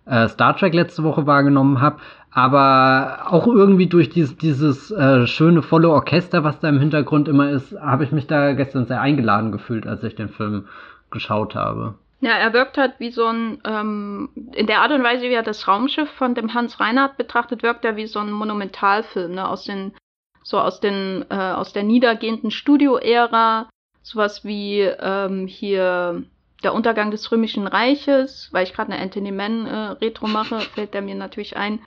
äh, Star Trek letzte Woche wahrgenommen habe. Aber auch irgendwie durch dieses, dieses äh, schöne, volle Orchester, was da im Hintergrund immer ist, habe ich mich da gestern sehr eingeladen gefühlt, als ich den Film geschaut habe. Ja, er wirkt halt wie so ein, ähm, in der Art und Weise, wie er das Raumschiff von dem Hans Reinhardt betrachtet, wirkt er wie so ein Monumentalfilm, ne, aus den so aus den äh, aus der niedergehenden Studio-Ära, sowas wie ähm, hier der Untergang des Römischen Reiches, weil ich gerade eine Anthony Mann äh, Retro mache, fällt der mir natürlich ein.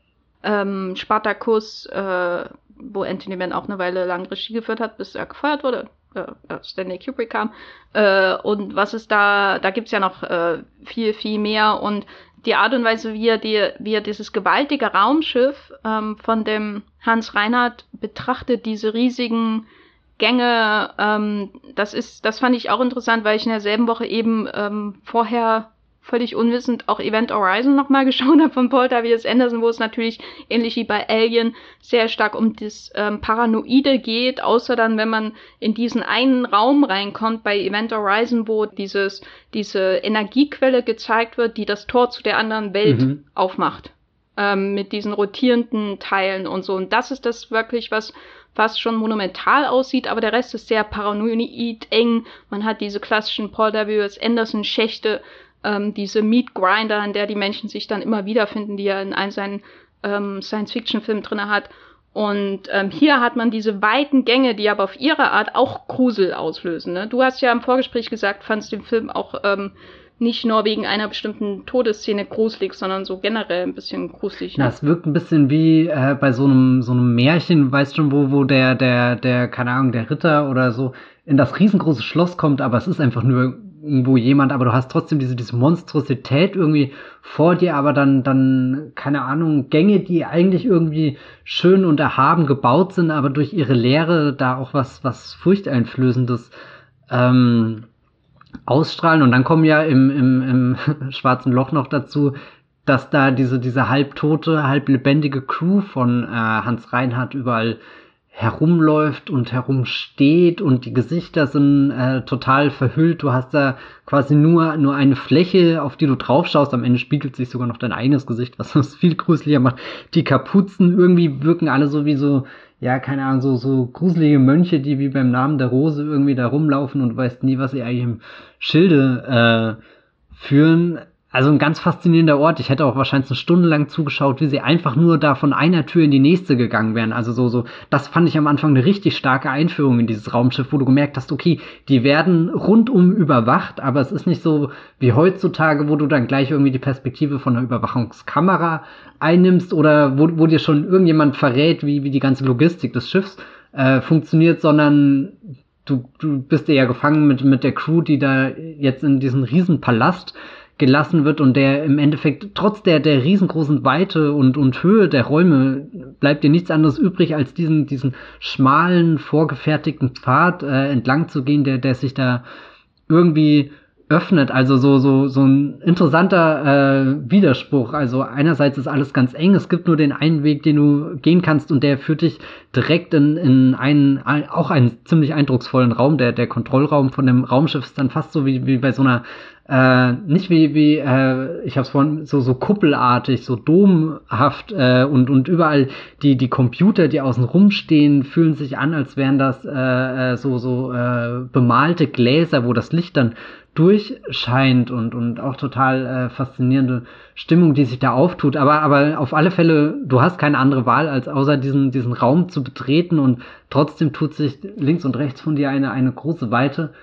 Ähm, Spartacus, äh, wo Anthony Mann auch eine Weile lang Regie geführt hat, bis er gefeuert wurde. Äh, äh Stanley Kubrick kam. Äh, und was ist da, da gibt's ja noch äh, viel, viel mehr. Und die Art und Weise, wie er, die, wie er dieses gewaltige Raumschiff ähm, von dem Hans Reinhardt betrachtet, diese riesigen Gänge, ähm, das ist, das fand ich auch interessant, weil ich in derselben Woche eben ähm, vorher völlig unwissend auch Event Horizon nochmal geschaut habe von Paul W.S. Anderson, wo es natürlich ähnlich wie bei Alien sehr stark um das ähm, Paranoide geht, außer dann, wenn man in diesen einen Raum reinkommt bei Event Horizon, wo dieses, diese Energiequelle gezeigt wird, die das Tor zu der anderen Welt mhm. aufmacht. Ähm, mit diesen rotierenden Teilen und so. Und das ist das wirklich, was fast schon monumental aussieht, aber der Rest ist sehr paranoid eng. Man hat diese klassischen Paul W.S. Anderson Schächte, ähm, diese Meat Grinder, in der die Menschen sich dann immer wiederfinden, die er in einem seinen ähm, Science-Fiction-Filmen drin hat. Und ähm, hier hat man diese weiten Gänge, die aber auf ihre Art auch Grusel auslösen. Ne? Du hast ja im Vorgespräch gesagt, fandst den Film auch ähm, nicht nur wegen einer bestimmten Todesszene gruselig, sondern so generell ein bisschen gruselig. Ne? Na, es wirkt ein bisschen wie äh, bei so einem so einem Märchen, weißt schon, wo wo der der der keine Ahnung der Ritter oder so in das riesengroße Schloss kommt, aber es ist einfach nur irgendwo jemand, aber du hast trotzdem diese, diese Monstrosität irgendwie vor dir, aber dann, dann, keine Ahnung, Gänge, die eigentlich irgendwie schön und erhaben gebaut sind, aber durch ihre Leere da auch was, was Furchteinflößendes ähm, ausstrahlen. Und dann kommen ja im, im, im schwarzen Loch noch dazu, dass da diese, diese halbtote, halblebendige Crew von äh, Hans Reinhardt überall herumläuft und herumsteht und die Gesichter sind äh, total verhüllt. Du hast da quasi nur, nur eine Fläche, auf die du drauf schaust. Am Ende spiegelt sich sogar noch dein eigenes Gesicht, was das viel gruseliger macht. Die Kapuzen irgendwie wirken alle so wie so, ja, keine Ahnung, so, so gruselige Mönche, die wie beim Namen der Rose irgendwie da rumlaufen und weißt nie, was sie eigentlich im Schilde äh, führen also ein ganz faszinierender Ort. Ich hätte auch wahrscheinlich eine Stunde lang zugeschaut, wie sie einfach nur da von einer Tür in die nächste gegangen wären. Also so, so, das fand ich am Anfang eine richtig starke Einführung in dieses Raumschiff, wo du gemerkt hast, okay, die werden rundum überwacht, aber es ist nicht so wie heutzutage, wo du dann gleich irgendwie die Perspektive von einer Überwachungskamera einnimmst oder wo, wo dir schon irgendjemand verrät, wie, wie die ganze Logistik des Schiffs äh, funktioniert, sondern du, du bist ja gefangen mit, mit der Crew, die da jetzt in diesen Riesenpalast gelassen wird und der im Endeffekt trotz der, der riesengroßen Weite und, und Höhe der Räume bleibt dir nichts anderes übrig, als diesen, diesen schmalen, vorgefertigten Pfad äh, entlang zu gehen, der, der sich da irgendwie öffnet. Also so, so, so ein interessanter äh, Widerspruch. Also einerseits ist alles ganz eng, es gibt nur den einen Weg, den du gehen kannst und der führt dich direkt in, in einen, auch einen ziemlich eindrucksvollen Raum. Der, der Kontrollraum von dem Raumschiff ist dann fast so wie, wie bei so einer äh, nicht wie, wie äh, ich habe es vorhin so, so kuppelartig, so domhaft äh, und, und überall die, die Computer, die außen rumstehen, fühlen sich an, als wären das äh, äh, so, so äh, bemalte Gläser, wo das Licht dann durchscheint und, und auch total äh, faszinierende Stimmung, die sich da auftut. Aber, aber auf alle Fälle, du hast keine andere Wahl, als außer diesen, diesen Raum zu betreten und trotzdem tut sich links und rechts von dir eine, eine große Weite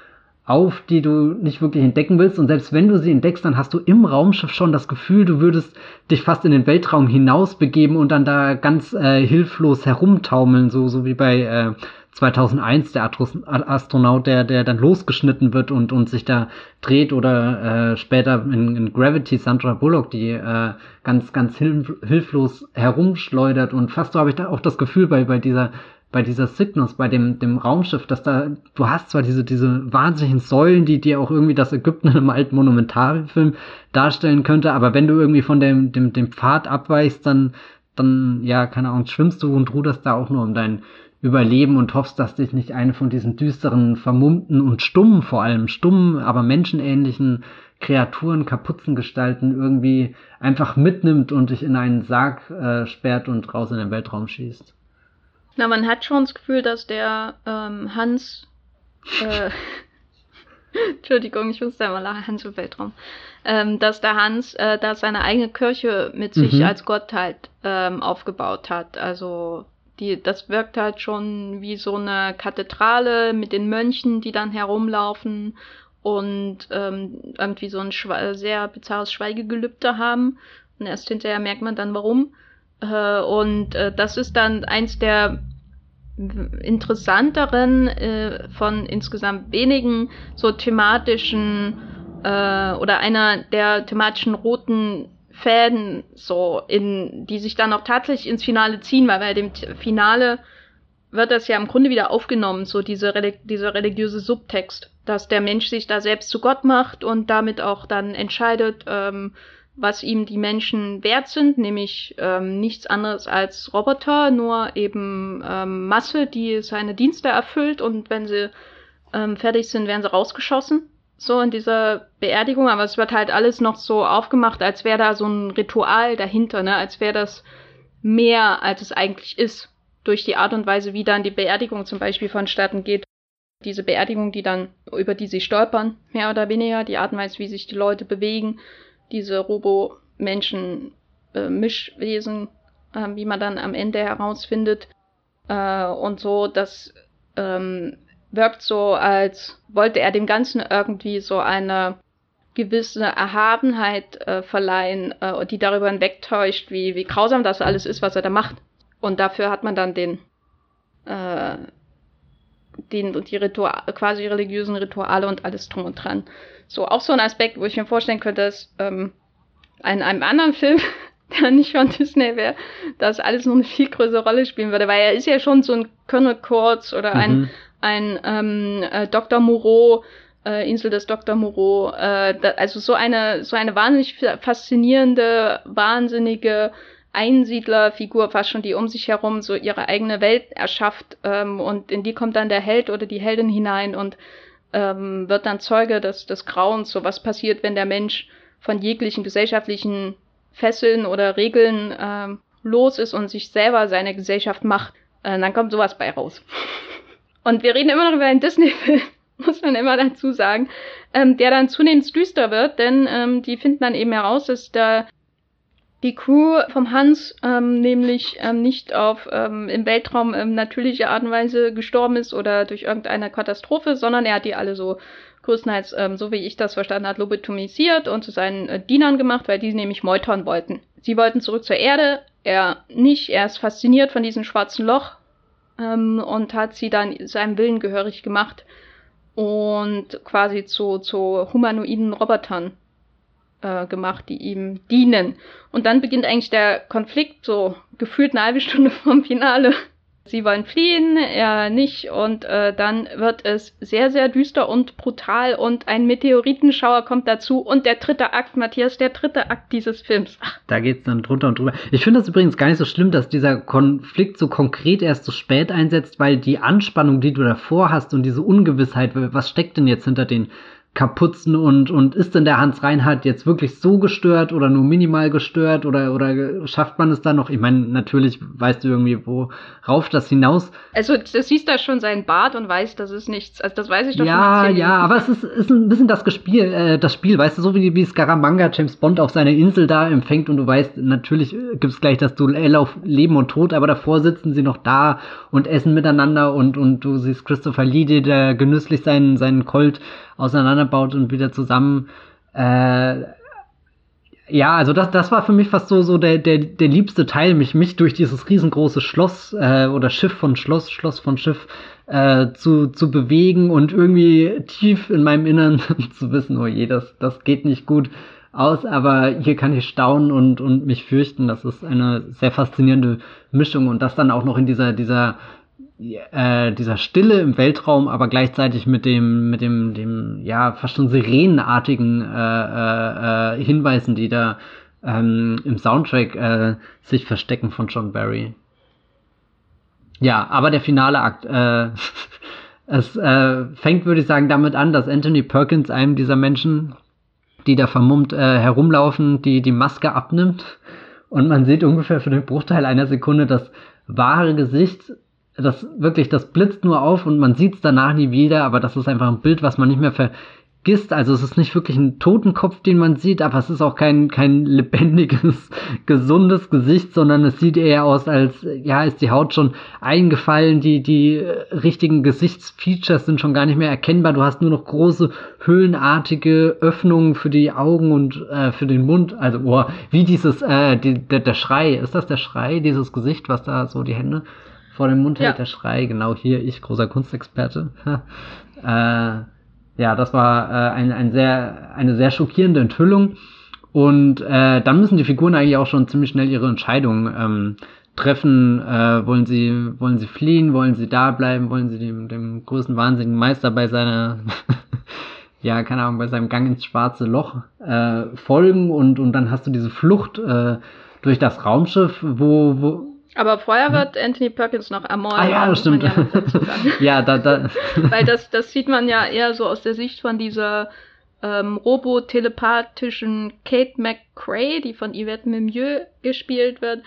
auf, die du nicht wirklich entdecken willst. Und selbst wenn du sie entdeckst, dann hast du im Raumschiff schon das Gefühl, du würdest dich fast in den Weltraum hinaus begeben und dann da ganz äh, hilflos herumtaumeln, so, so wie bei äh, 2001 der Astronaut, der, der dann losgeschnitten wird und, und sich da dreht oder äh, später in, in Gravity Sandra Bullock, die äh, ganz, ganz hilf hilflos herumschleudert und fast so habe ich da auch das Gefühl bei, bei dieser bei dieser Cygnus, bei dem, dem Raumschiff, dass da, du hast zwar diese, diese wahnsinnigen Säulen, die dir auch irgendwie das Ägypten in einem alten Monumentalfilm darstellen könnte, aber wenn du irgendwie von dem, dem, dem Pfad abweichst, dann, dann, ja, keine Ahnung, schwimmst du und ruderst da auch nur um dein Überleben und hoffst, dass dich nicht eine von diesen düsteren, vermummten und stummen, vor allem stummen, aber menschenähnlichen Kreaturen, Kapuzengestalten irgendwie einfach mitnimmt und dich in einen Sarg äh, sperrt und raus in den Weltraum schießt. Na, man hat schon das Gefühl, dass der ähm, Hans. Äh, Entschuldigung, ich wusste einmal lachen, Hans im Weltraum. Ähm, dass der Hans äh, da seine eigene Kirche mit sich mhm. als Gott halt ähm, aufgebaut hat. Also die, das wirkt halt schon wie so eine Kathedrale mit den Mönchen, die dann herumlaufen und ähm, irgendwie so ein sehr bizarres Schweigegelübde haben. Und erst hinterher merkt man dann warum. Äh, und äh, das ist dann eins der interessanteren äh, von insgesamt wenigen so thematischen äh, oder einer der thematischen roten Fäden so in die sich dann auch tatsächlich ins Finale ziehen, weil bei dem Finale wird das ja im Grunde wieder aufgenommen, so diese dieser religiöse Subtext, dass der Mensch sich da selbst zu Gott macht und damit auch dann entscheidet, ähm, was ihm die Menschen wert sind, nämlich ähm, nichts anderes als Roboter, nur eben ähm, Masse, die seine Dienste erfüllt und wenn sie ähm, fertig sind, werden sie rausgeschossen. So in dieser Beerdigung, aber es wird halt alles noch so aufgemacht, als wäre da so ein Ritual dahinter, ne? als wäre das mehr, als es eigentlich ist, durch die Art und Weise, wie dann die Beerdigung zum Beispiel vonstatten geht. Diese Beerdigung, die dann, über die sie stolpern, mehr oder weniger, die Art und Weise, wie sich die Leute bewegen, diese Robo-Menschen-Mischwesen, äh, äh, wie man dann am Ende herausfindet. Äh, und so, das ähm, wirkt so, als wollte er dem Ganzen irgendwie so eine gewisse Erhabenheit äh, verleihen, äh, die darüber hinwegtäuscht, wie, wie grausam das alles ist, was er da macht. Und dafür hat man dann den, äh, den die Ritual, quasi religiösen Rituale und alles drum und dran. So, auch so ein Aspekt, wo ich mir vorstellen könnte, dass ähm, in einem anderen Film, der nicht von Disney wäre, das alles noch eine viel größere Rolle spielen würde, weil er ist ja schon so ein Colonel Kurtz oder ein, mhm. ein ähm, äh, Dr. Moreau, äh, Insel des Dr. Moreau, äh, da, also so eine, so eine wahnsinnig faszinierende, wahnsinnige Einsiedlerfigur fast schon, die um sich herum so ihre eigene Welt erschafft ähm, und in die kommt dann der Held oder die Heldin hinein und ähm, wird dann Zeuge des, des Grauens, so was passiert, wenn der Mensch von jeglichen gesellschaftlichen Fesseln oder Regeln ähm, los ist und sich selber seine Gesellschaft macht, äh, dann kommt sowas bei raus. Und wir reden immer noch über einen Disney-Film, muss man immer dazu sagen, ähm, der dann zunehmend düster wird, denn ähm, die finden dann eben heraus, dass der die Crew vom Hans ähm, nämlich ähm, nicht auf ähm, im Weltraum ähm, natürliche Art und Weise gestorben ist oder durch irgendeine Katastrophe, sondern er hat die alle so größtenteils, ähm, so wie ich das verstanden habe, lobotomisiert und zu seinen äh, Dienern gemacht, weil die nämlich meutern wollten. Sie wollten zurück zur Erde, er nicht, er ist fasziniert von diesem schwarzen Loch ähm, und hat sie dann seinem Willen gehörig gemacht und quasi zu, zu humanoiden Robotern äh, gemacht, die ihm dienen. Und dann beginnt eigentlich der Konflikt, so gefühlt eine halbe Stunde vom Finale. Sie wollen fliehen, er nicht, und äh, dann wird es sehr, sehr düster und brutal und ein Meteoritenschauer kommt dazu und der dritte Akt, Matthias, der dritte Akt dieses Films. Ach. Da geht's dann drunter und drüber. Ich finde das übrigens gar nicht so schlimm, dass dieser Konflikt so konkret erst so spät einsetzt, weil die Anspannung, die du davor hast und diese Ungewissheit, was steckt denn jetzt hinter den Kapuzen und, und ist denn der Hans Reinhardt jetzt wirklich so gestört oder nur minimal gestört oder, oder schafft man es dann noch? Ich meine, natürlich weißt du irgendwie, worauf das hinaus. Also, du siehst da schon seinen Bart und weißt, das ist nichts. Also, das weiß ich doch ja, schon. Ja, ja, aber es ist, ist ein bisschen das Gespiel, äh, das Spiel, weißt du, so wie, wie Scaramanga James Bond auf seiner Insel da empfängt und du weißt, natürlich gibt's gleich das Duell auf Leben und Tod, aber davor sitzen sie noch da und essen miteinander und, und du siehst Christopher Lee, der genüsslich seinen, seinen Colt auseinanderbaut und wieder zusammen. Äh, ja, also das, das war für mich fast so, so der, der, der liebste Teil, mich, mich durch dieses riesengroße Schloss äh, oder Schiff von Schloss, Schloss von Schiff äh, zu, zu bewegen und irgendwie tief in meinem Innern zu wissen, oh je, das, das geht nicht gut aus, aber hier kann ich staunen und, und mich fürchten. Das ist eine sehr faszinierende Mischung und das dann auch noch in dieser, dieser, äh, dieser Stille im Weltraum, aber gleichzeitig mit dem, mit dem, dem, ja, fast schon sirenenartigen äh, äh, äh, Hinweisen, die da ähm, im Soundtrack äh, sich verstecken von John Barry. Ja, aber der finale Akt, äh, es äh, fängt, würde ich sagen, damit an, dass Anthony Perkins einem dieser Menschen die da vermummt äh, herumlaufen, die die Maske abnimmt. Und man sieht ungefähr für den Bruchteil einer Sekunde das wahre Gesicht. Das wirklich, das blitzt nur auf und man sieht es danach nie wieder, aber das ist einfach ein Bild, was man nicht mehr ver vergisst. Also es ist nicht wirklich ein Totenkopf, den man sieht, aber es ist auch kein, kein lebendiges, gesundes Gesicht, sondern es sieht eher aus, als ja, ist die Haut schon eingefallen, die, die richtigen Gesichtsfeatures sind schon gar nicht mehr erkennbar. Du hast nur noch große, höhlenartige Öffnungen für die Augen und äh, für den Mund. Also, oh, wie dieses, äh, die, der, der Schrei, ist das der Schrei, dieses Gesicht, was da so die Hände vor dem Mund hält, ja. der Schrei, genau hier, ich, großer Kunstexperte. äh, ja, das war äh, ein, ein sehr, eine sehr schockierende Enthüllung. Und äh, dann müssen die Figuren eigentlich auch schon ziemlich schnell ihre Entscheidungen ähm, treffen. Äh, wollen sie, wollen sie fliehen? Wollen sie da bleiben? Wollen sie dem, dem größten wahnsinnigen Meister bei seiner, ja, keine Ahnung, bei seinem Gang ins schwarze Loch äh, folgen? Und, und dann hast du diese Flucht äh, durch das Raumschiff, wo, wo, aber vorher wird Anthony Perkins noch ermordet. Ah ja, das stimmt. Ja, ja, da, da. Weil das, das sieht man ja eher so aus der Sicht von dieser ähm, robotelepathischen Kate McCrae, die von Yvette Mimieux gespielt wird.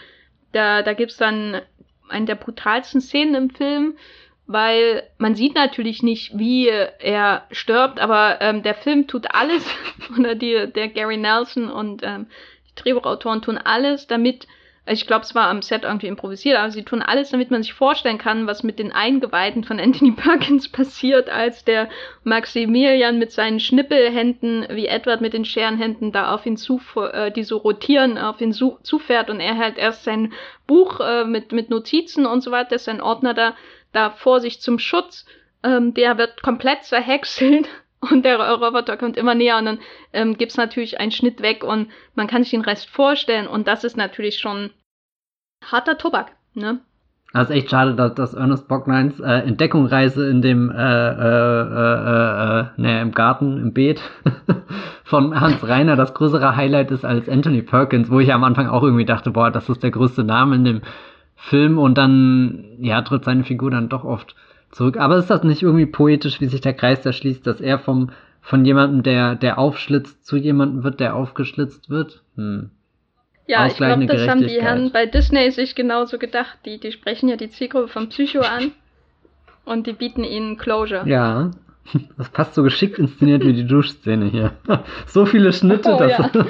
Da, da gibt's dann eine der brutalsten Szenen im Film, weil man sieht natürlich nicht, wie er stirbt, aber ähm, der Film tut alles, oder die, der Gary Nelson und ähm, die Drehbuchautoren tun alles, damit ich glaube, es war am Set irgendwie improvisiert, aber sie tun alles, damit man sich vorstellen kann, was mit den Eingeweiden von Anthony Perkins passiert, als der Maximilian mit seinen Schnippelhänden, wie Edward mit den Scherenhänden, da auf ihn zu, äh, die so rotieren, auf ihn zu, zufährt und er halt erst sein Buch äh, mit, mit Notizen und so weiter, sein Ordner da, da vor sich zum Schutz, ähm, der wird komplett zerhäckselt und der Roboter kommt immer näher und dann ähm, gibt natürlich einen Schnitt weg und man kann sich den Rest vorstellen und das ist natürlich schon harter Tobak, ne? Das ist echt schade, dass, dass Ernest Bockneins äh, Entdeckungsreise in dem, äh, äh, äh, äh, ne, im Garten, im Beet von Hans Reiner das größere Highlight ist als Anthony Perkins, wo ich am Anfang auch irgendwie dachte, boah, das ist der größte Name in dem Film und dann, ja, tritt seine Figur dann doch oft zurück. Aber ist das nicht irgendwie poetisch, wie sich der Kreis da schließt, dass er vom, von jemandem, der, der aufschlitzt, zu jemandem wird, der aufgeschlitzt wird? Hm. Ja, ich glaube, das haben die Herren bei Disney sich genauso gedacht. Die, die sprechen ja die Zielgruppe von Psycho an und die bieten ihnen Closure. Ja, das passt so geschickt inszeniert wie die Duschszene hier. so viele Schnitte. Oh, ja.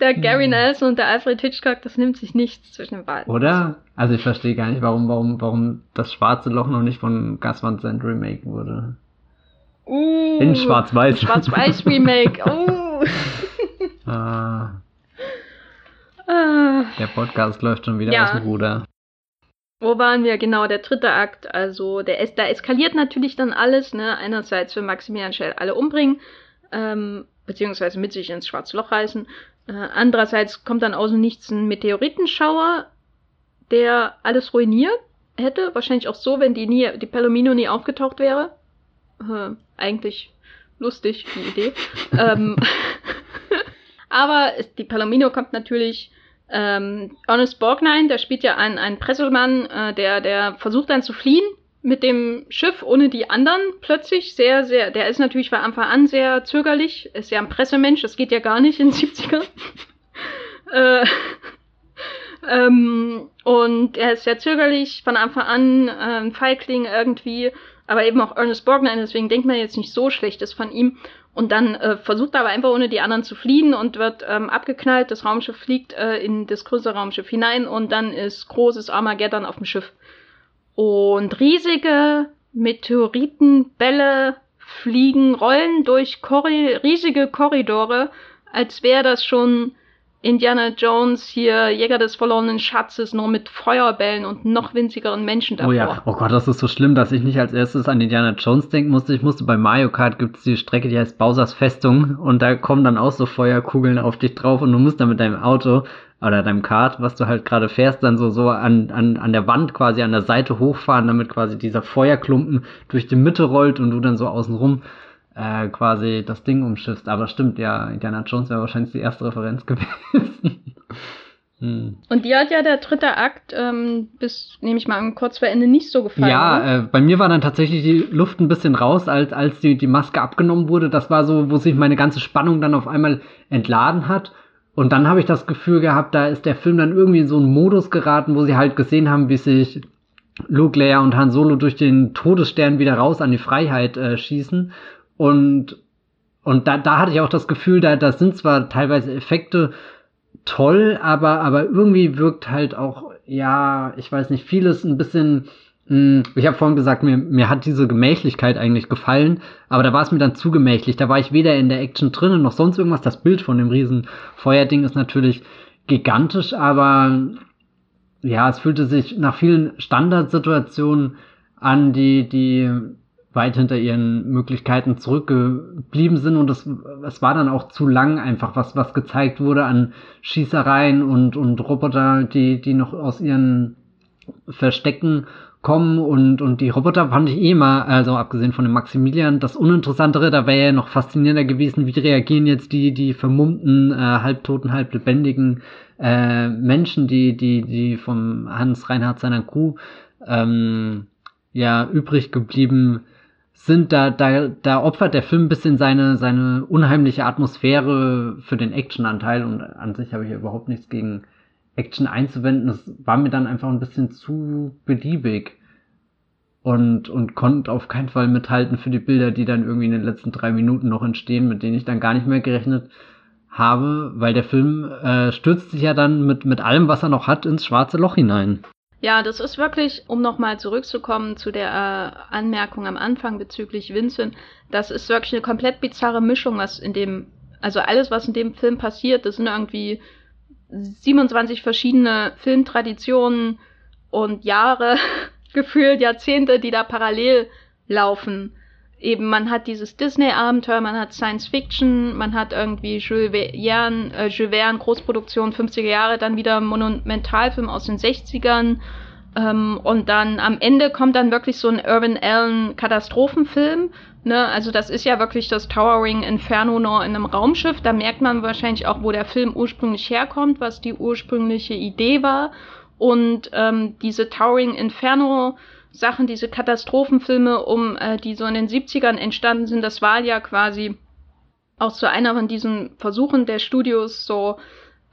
der Gary Nelson und der Alfred Hitchcock, das nimmt sich nichts zwischen den beiden. Oder? Also ich verstehe gar nicht, warum, warum, warum das schwarze Loch noch nicht von Gus Van Sant remake wurde. Uh, In Schwarz-Weiß. Schwarz-Weiß Remake. Uh. ah. Ah. Der Podcast läuft schon wieder ja. aus dem Ruder. Wo waren wir? Genau, der dritte Akt. Also, der es da eskaliert natürlich dann alles. Ne? Einerseits will Maximilian Schell alle umbringen, ähm, beziehungsweise mit sich ins schwarze Loch reißen. Äh, andererseits kommt dann aus dem Nichts ein Meteoritenschauer, der alles ruiniert hätte. Wahrscheinlich auch so, wenn die, nie, die Palomino nie aufgetaucht wäre. Äh, eigentlich lustig, die Idee. ähm, aber die Palomino kommt natürlich ähm, Ernest Borgnine, der spielt ja einen, einen Pressemann, äh, der, der versucht dann zu fliehen mit dem Schiff ohne die anderen plötzlich. Sehr, sehr, der ist natürlich von Anfang an sehr zögerlich, ist ja ein Pressemensch, das geht ja gar nicht in den 70ern. äh, ähm, und er ist sehr zögerlich, von Anfang an äh, ein Feigling irgendwie, aber eben auch Ernest Borgnine, deswegen denkt man jetzt nicht so schlechtes von ihm. Und dann äh, versucht er aber einfach ohne die anderen zu fliehen und wird ähm, abgeknallt. Das Raumschiff fliegt äh, in das größere Raumschiff hinein und dann ist großes Armageddon auf dem Schiff. Und riesige Meteoritenbälle fliegen, rollen durch Korri riesige Korridore, als wäre das schon Indiana Jones hier, Jäger des verlorenen Schatzes, nur mit Feuerbällen und noch winzigeren Menschen davor. Oh ja, oh Gott, das ist so schlimm, dass ich nicht als erstes an Indiana Jones denken musste. Ich musste bei Mario Kart gibt es die Strecke, die heißt Bowsers Festung und da kommen dann auch so Feuerkugeln auf dich drauf und du musst dann mit deinem Auto oder deinem Kart, was du halt gerade fährst, dann so, so an, an, an der Wand quasi an der Seite hochfahren, damit quasi dieser Feuerklumpen durch die Mitte rollt und du dann so außenrum äh, quasi das Ding umschiffst. Aber stimmt, ja, Indiana Jones wäre wahrscheinlich die erste Referenz gewesen. hm. Und dir hat ja der dritte Akt ähm, bis, nehme ich mal an, kurz vor Ende nicht so gefallen. Ja, äh, bei mir war dann tatsächlich die Luft ein bisschen raus, als, als die, die Maske abgenommen wurde. Das war so, wo sich meine ganze Spannung dann auf einmal entladen hat. Und dann habe ich das Gefühl gehabt, da ist der Film dann irgendwie in so einen Modus geraten, wo sie halt gesehen haben, wie sich Luke, Leia und Han Solo durch den Todesstern wieder raus an die Freiheit äh, schießen. Und, und da, da hatte ich auch das Gefühl, da, da sind zwar teilweise Effekte toll, aber, aber irgendwie wirkt halt auch, ja, ich weiß nicht, vieles ein bisschen, ich habe vorhin gesagt, mir, mir hat diese Gemächlichkeit eigentlich gefallen, aber da war es mir dann zu gemächlich. Da war ich weder in der Action drinnen noch sonst irgendwas. Das Bild von dem riesen Feuerding ist natürlich gigantisch, aber ja, es fühlte sich nach vielen Standardsituationen an, die, die weit hinter ihren Möglichkeiten zurückgeblieben sind und es, es war dann auch zu lang einfach, was, was gezeigt wurde an Schießereien und, und Roboter, die, die noch aus ihren Verstecken kommen und, und die Roboter fand ich eh mal, also abgesehen von dem Maximilian, das Uninteressantere, da wäre ja noch faszinierender gewesen, wie reagieren jetzt die, die vermummten, äh, halbtoten, halblebendigen äh, Menschen, die, die, die vom Hans Reinhardt seiner Crew ähm, ja übrig geblieben sind, da, da, da opfert der Film ein bisschen seine, seine unheimliche Atmosphäre für den Actionanteil und an sich habe ich überhaupt nichts gegen Action einzuwenden. Das war mir dann einfach ein bisschen zu beliebig und, und konnte auf keinen Fall mithalten für die Bilder, die dann irgendwie in den letzten drei Minuten noch entstehen, mit denen ich dann gar nicht mehr gerechnet habe, weil der Film äh, stürzt sich ja dann mit, mit allem, was er noch hat, ins schwarze Loch hinein. Ja, das ist wirklich, um nochmal zurückzukommen zu der äh, Anmerkung am Anfang bezüglich Vincent, das ist wirklich eine komplett bizarre Mischung, was in dem, also alles, was in dem Film passiert, das sind irgendwie 27 verschiedene Filmtraditionen und Jahre, gefühlt Jahrzehnte, die da parallel laufen. Eben, man hat dieses Disney-Abenteuer, man hat Science Fiction, man hat irgendwie Jules Verne, äh, Jules Verne Großproduktion 50er Jahre, dann wieder Monumentalfilm aus den 60ern. Ähm, und dann am Ende kommt dann wirklich so ein Urban Allen Katastrophenfilm. Ne? Also das ist ja wirklich das Towering Inferno nur in einem Raumschiff. Da merkt man wahrscheinlich auch, wo der Film ursprünglich herkommt, was die ursprüngliche Idee war. Und ähm, diese Towering Inferno Sachen, diese Katastrophenfilme, um äh, die so in den 70ern entstanden sind, das war ja quasi auch so einer von diesen Versuchen der Studios, so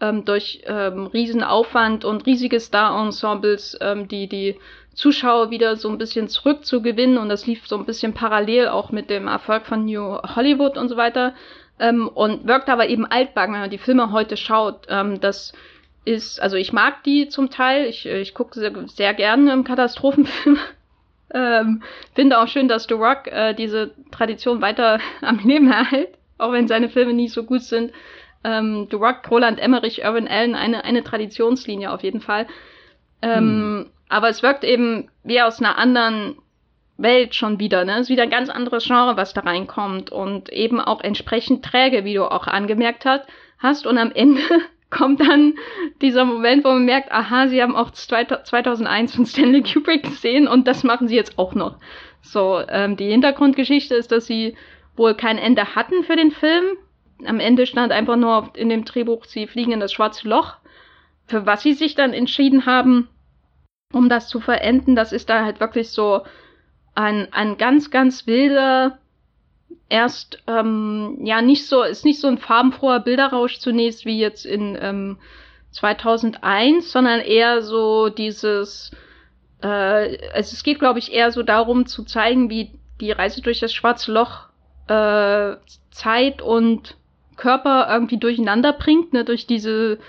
ähm, durch ähm, Riesenaufwand und riesige Star-Ensembles ähm, die, die Zuschauer wieder so ein bisschen zurückzugewinnen. Und das lief so ein bisschen parallel auch mit dem Erfolg von New Hollywood und so weiter. Ähm, und wirkt aber eben altbacken, wenn man die Filme heute schaut. Ähm, das ist, also ich mag die zum Teil. Ich, ich gucke sehr, sehr gerne im Katastrophenfilm. ähm, finde auch schön, dass The Rock äh, diese Tradition weiter am Leben erhält, auch wenn seine Filme nicht so gut sind. Ähm, The Rock, Roland Emmerich, Irvin Allen, eine, eine Traditionslinie auf jeden Fall. Ähm, hm. Aber es wirkt eben wie aus einer anderen Welt schon wieder, ne? Es ist wieder ein ganz anderes Genre, was da reinkommt und eben auch entsprechend träge, wie du auch angemerkt hast. hast. Und am Ende kommt dann dieser Moment, wo man merkt, aha, sie haben auch 2001 von Stanley Kubrick gesehen und das machen sie jetzt auch noch. So, ähm, die Hintergrundgeschichte ist, dass sie wohl kein Ende hatten für den Film. Am Ende stand einfach nur in dem Drehbuch, sie fliegen in das schwarze Loch. Für was sie sich dann entschieden haben, um das zu verenden, das ist da halt wirklich so ein, ein ganz, ganz wilder erst ähm, ja nicht so, ist nicht so ein farbenfroher Bilderrausch zunächst wie jetzt in ähm, 2001, sondern eher so dieses, äh, also es geht glaube ich eher so darum zu zeigen, wie die Reise durch das schwarze Loch äh, Zeit und Körper irgendwie durcheinander bringt, ne, durch diese,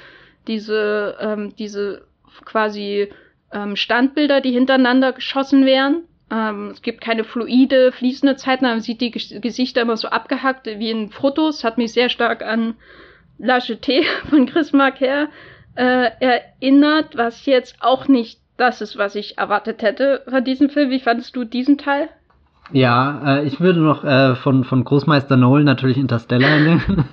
diese, ähm, diese quasi ähm, Standbilder, die hintereinander geschossen werden Ähm, es gibt keine fluide, fließende Zeiten, man sieht die Gesichter immer so abgehackt wie in Fotos. Hat mich sehr stark an La Jetée von Chris Marker äh, erinnert, was jetzt auch nicht das ist, was ich erwartet hätte von diesem Film. Wie fandest du diesen Teil? Ja, äh, ich würde noch äh, von, von Großmeister Nolan natürlich Interstellar in den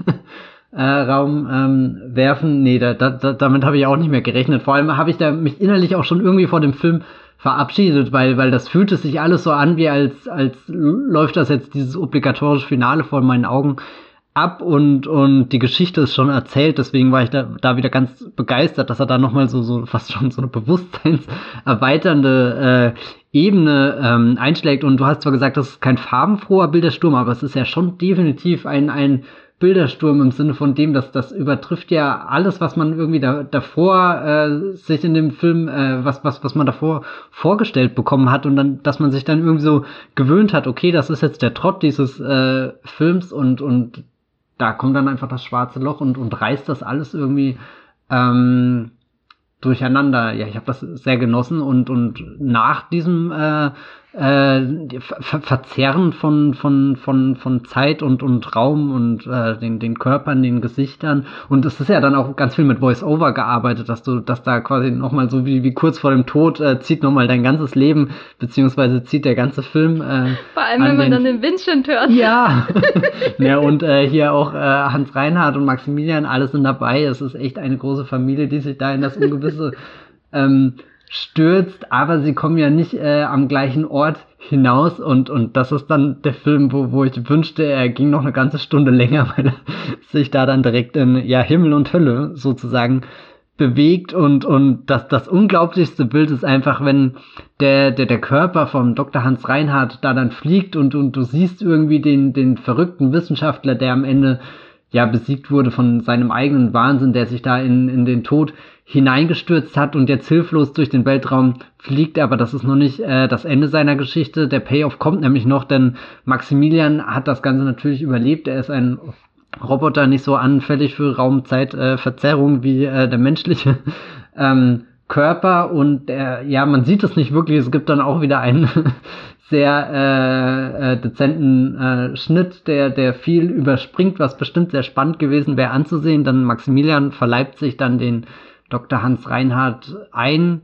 äh, Raum ähm, werfen. Nee, da, da, damit habe ich auch nicht mehr gerechnet. Vor allem habe ich da mich innerlich auch schon irgendwie vor dem Film verabschiedet, weil, weil das fühlte sich alles so an, wie als, als läuft das jetzt dieses obligatorische Finale vor meinen Augen ab und, und die Geschichte ist schon erzählt, deswegen war ich da, da wieder ganz begeistert, dass er da nochmal so, so fast schon so eine bewusstseinserweiternde äh, Ebene ähm, einschlägt. Und du hast zwar gesagt, das ist kein farbenfroher Bildersturm, aber es ist ja schon definitiv ein, ein Bildersturm im Sinne von dem, dass das übertrifft ja alles, was man irgendwie da, davor äh, sich in dem Film, äh, was, was, was man davor vorgestellt bekommen hat und dann, dass man sich dann irgendwie so gewöhnt hat, okay, das ist jetzt der Trott dieses äh, Films und, und da kommt dann einfach das schwarze Loch und, und reißt das alles irgendwie ähm, durcheinander. Ja, ich habe das sehr genossen und, und nach diesem äh, äh, Ver Verzerren von, von, von, von Zeit und, und Raum und äh, den, den Körpern, den Gesichtern. Und es ist ja dann auch ganz viel mit Voice-Over gearbeitet, dass du, dass da quasi nochmal so wie, wie kurz vor dem Tod äh, zieht nochmal dein ganzes Leben, beziehungsweise zieht der ganze Film. Äh, vor allem, wenn man dann den Vincent hört. Ja. ja, und äh, hier auch äh, Hans Reinhardt und Maximilian, alles sind dabei. Es ist echt eine große Familie, die sich da in das Ungewisse ähm, stürzt, aber sie kommen ja nicht äh, am gleichen Ort hinaus und, und das ist dann der Film, wo, wo ich wünschte, er ging noch eine ganze Stunde länger, weil er sich da dann direkt in ja, Himmel und Hölle sozusagen bewegt und, und das, das unglaublichste Bild ist einfach, wenn der, der, der Körper vom Dr. Hans Reinhardt da dann fliegt und, und du siehst irgendwie den, den verrückten Wissenschaftler, der am Ende ja besiegt wurde von seinem eigenen Wahnsinn, der sich da in, in den Tod hineingestürzt hat und jetzt hilflos durch den Weltraum fliegt, aber das ist noch nicht äh, das Ende seiner Geschichte. Der Payoff kommt nämlich noch, denn Maximilian hat das Ganze natürlich überlebt. Er ist ein Roboter, nicht so anfällig für Raumzeitverzerrung äh, wie äh, der menschliche ähm, Körper und der, ja, man sieht es nicht wirklich. Es gibt dann auch wieder einen sehr äh, äh, dezenten äh, Schnitt, der, der viel überspringt, was bestimmt sehr spannend gewesen wäre anzusehen. Dann Maximilian verleibt sich dann den Dr. Hans Reinhardt ein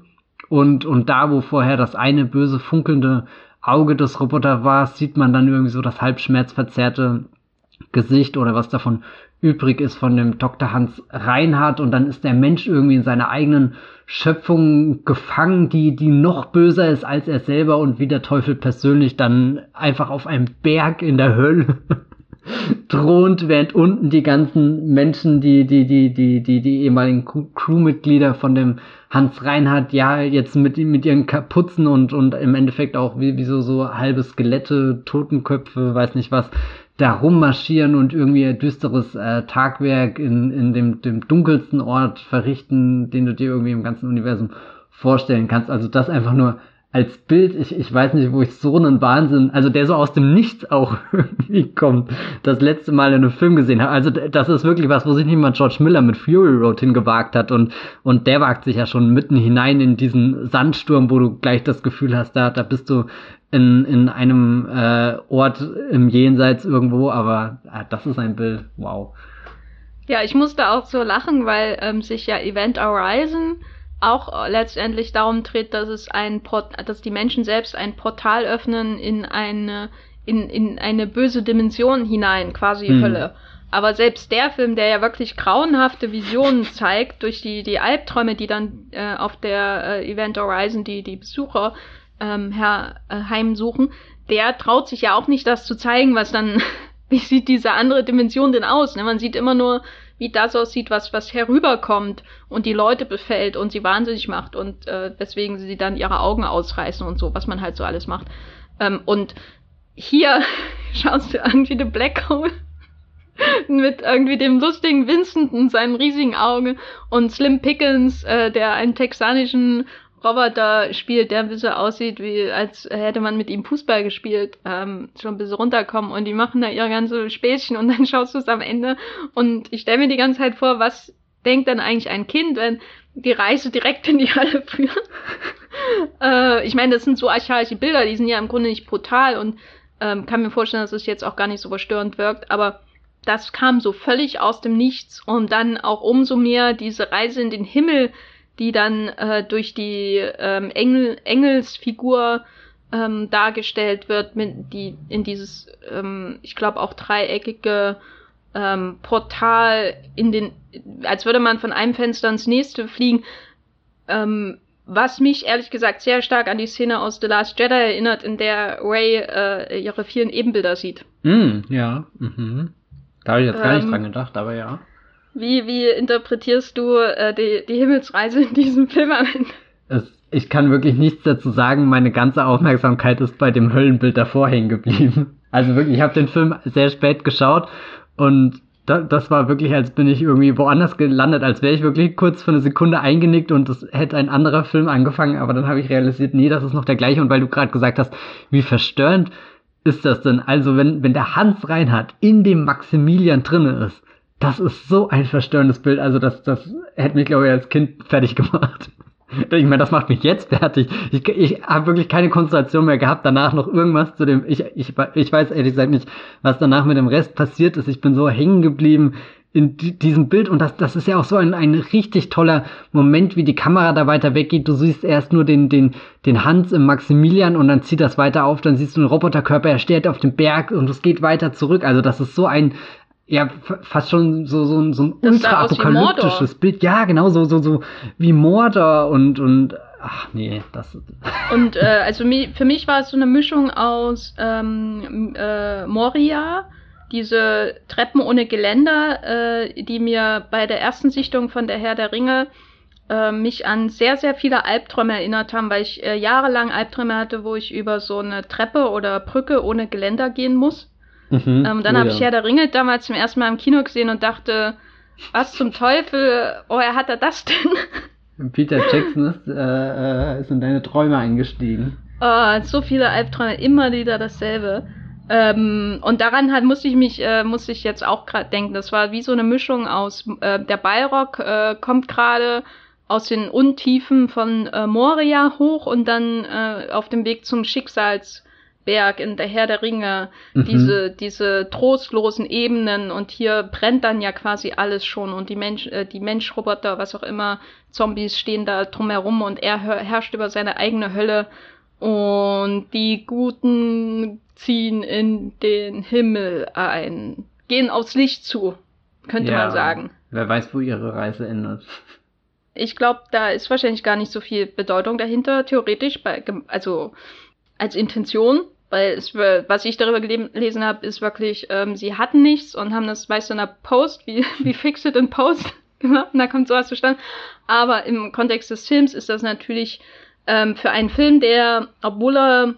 und, und da, wo vorher das eine böse funkelnde Auge des Roboters war, sieht man dann irgendwie so das halb schmerzverzerrte Gesicht oder was davon übrig ist von dem Dr. Hans Reinhardt und dann ist der Mensch irgendwie in seiner eigenen Schöpfung gefangen, die, die noch böser ist als er selber und wie der Teufel persönlich dann einfach auf einem Berg in der Hölle thront, während unten die ganzen Menschen, die, die, die, die, die, die ehemaligen Crewmitglieder von dem Hans Reinhardt, ja, jetzt mit, mit ihren Kapuzen und, und im Endeffekt auch wie, wie so, so halbe Skelette, Totenköpfe, weiß nicht was, da rummarschieren und irgendwie ein düsteres äh, Tagwerk in, in dem, dem dunkelsten Ort verrichten, den du dir irgendwie im ganzen Universum vorstellen kannst. Also das einfach nur als Bild, ich, ich weiß nicht, wo ich so einen Wahnsinn, also der so aus dem Nichts auch irgendwie kommt, das letzte Mal in einem Film gesehen habe. Also das ist wirklich was, wo sich niemand George Miller mit Fury Road hingewagt hat und, und der wagt sich ja schon mitten hinein in diesen Sandsturm, wo du gleich das Gefühl hast, da, da bist du in, in einem äh, Ort im Jenseits irgendwo, aber äh, das ist ein Bild, wow. Ja, ich musste auch so lachen, weil ähm, sich ja Event Horizon auch letztendlich darum dreht, dass es ein Port dass die Menschen selbst ein Portal öffnen in eine in, in eine böse Dimension hinein, quasi hm. Hölle. Aber selbst der Film, der ja wirklich grauenhafte Visionen zeigt, durch die, die Albträume, die dann äh, auf der äh, Event Horizon die, die Besucher ähm, her, äh, heimsuchen, der traut sich ja auch nicht, das zu zeigen, was dann, wie sieht diese andere Dimension denn aus? Ne? Man sieht immer nur wie das aussieht, was, was herüberkommt und die Leute befällt und sie wahnsinnig macht und äh, weswegen sie dann ihre Augen ausreißen und so, was man halt so alles macht. Ähm, und hier schaust du irgendwie The Black Hole mit irgendwie dem lustigen Vincent und seinem riesigen Auge und Slim Pickens, äh, der einen texanischen Roboter spielt, der ein bisschen aussieht, wie als hätte man mit ihm Fußball gespielt, ähm, schon ein bisschen runterkommen und die machen da ihre ganze Späßchen und dann schaust du es am Ende und ich stelle mir die ganze Zeit vor, was denkt dann eigentlich ein Kind, wenn die Reise direkt in die Halle führen. äh, ich meine, das sind so archaische Bilder, die sind ja im Grunde nicht brutal und ähm, kann mir vorstellen, dass es jetzt auch gar nicht so verstörend wirkt, aber das kam so völlig aus dem Nichts und dann auch umso mehr diese Reise in den Himmel, die dann äh, durch die ähm, Engel, Engelsfigur ähm, dargestellt wird, mit, die in dieses, ähm, ich glaube auch dreieckige ähm, Portal in den, als würde man von einem Fenster ins nächste fliegen. Ähm, was mich ehrlich gesagt sehr stark an die Szene aus The Last Jedi erinnert, in der Ray äh, ihre vielen Ebenbilder sieht. Mm, ja, mhm. Da habe ich jetzt gar nicht ähm, dran gedacht, aber ja. Wie, wie interpretierst du äh, die, die Himmelsreise in diesem Film am Ende? Es, ich kann wirklich nichts dazu sagen. Meine ganze Aufmerksamkeit ist bei dem Höllenbild davor hängen geblieben. Also wirklich, ich habe den Film sehr spät geschaut und da, das war wirklich, als bin ich irgendwie woanders gelandet, als wäre ich wirklich kurz für eine Sekunde eingenickt und es hätte ein anderer Film angefangen, aber dann habe ich realisiert, nee, das ist noch der gleiche. Und weil du gerade gesagt hast, wie verstörend ist das denn? Also, wenn, wenn der Hans Reinhardt in dem Maximilian drinne ist, das ist so ein verstörendes Bild. Also, das, das hätte mich, glaube ich, als Kind fertig gemacht. Ich meine, das macht mich jetzt fertig. Ich, ich habe wirklich keine Konzentration mehr gehabt, danach noch irgendwas zu dem. Ich, ich, ich weiß ehrlich gesagt nicht, was danach mit dem Rest passiert ist. Ich bin so hängen geblieben in diesem Bild und das, das ist ja auch so ein, ein richtig toller Moment, wie die Kamera da weiter weggeht. Du siehst erst nur den, den, den Hans im Maximilian und dann zieht das weiter auf, dann siehst du einen Roboterkörper, er steht auf dem Berg und es geht weiter zurück. Also das ist so ein, ja, fast schon so, so, so ein ultra-apokalyptisches Bild. Ja, genau, so, so, so wie Mordor und, und ach nee, das. Und äh, also für mich war es so eine Mischung aus ähm, äh, Moria, diese Treppen ohne Geländer, äh, die mir bei der ersten Sichtung von der Herr der Ringe äh, mich an sehr, sehr viele Albträume erinnert haben, weil ich äh, jahrelang Albträume hatte, wo ich über so eine Treppe oder Brücke ohne Geländer gehen muss. Mhm. Ähm, dann oh, habe ich Herr der Ringe damals zum ersten Mal im Kino gesehen und dachte, was zum Teufel, oh, er hat er das denn? Peter Jackson ist, äh, äh, ist in deine Träume eingestiegen. Oh, so viele Albträume, immer wieder dasselbe. Ähm, und daran halt musste ich mich, äh, musste ich jetzt auch gerade denken. Das war wie so eine Mischung aus, äh, der Bayrock äh, kommt gerade aus den Untiefen von äh, Moria hoch und dann äh, auf dem Weg zum Schicksals Berg, in der Herr der Ringe, mhm. diese, diese trostlosen Ebenen und hier brennt dann ja quasi alles schon und die Mensch, äh, die Menschroboter, was auch immer, Zombies stehen da drumherum und er herrscht über seine eigene Hölle und die Guten ziehen in den Himmel ein, gehen aufs Licht zu, könnte ja, man sagen. Wer weiß, wo ihre Reise endet. Ich glaube, da ist wahrscheinlich gar nicht so viel Bedeutung dahinter, theoretisch, bei, also als Intention weil es, was ich darüber gelesen habe, ist wirklich, ähm, sie hatten nichts und haben das, weißt du, in einer Post, wie, wie Fix It in Post gemacht und da kommt sowas zustande. Aber im Kontext des Films ist das natürlich ähm, für einen Film, der, obwohl er,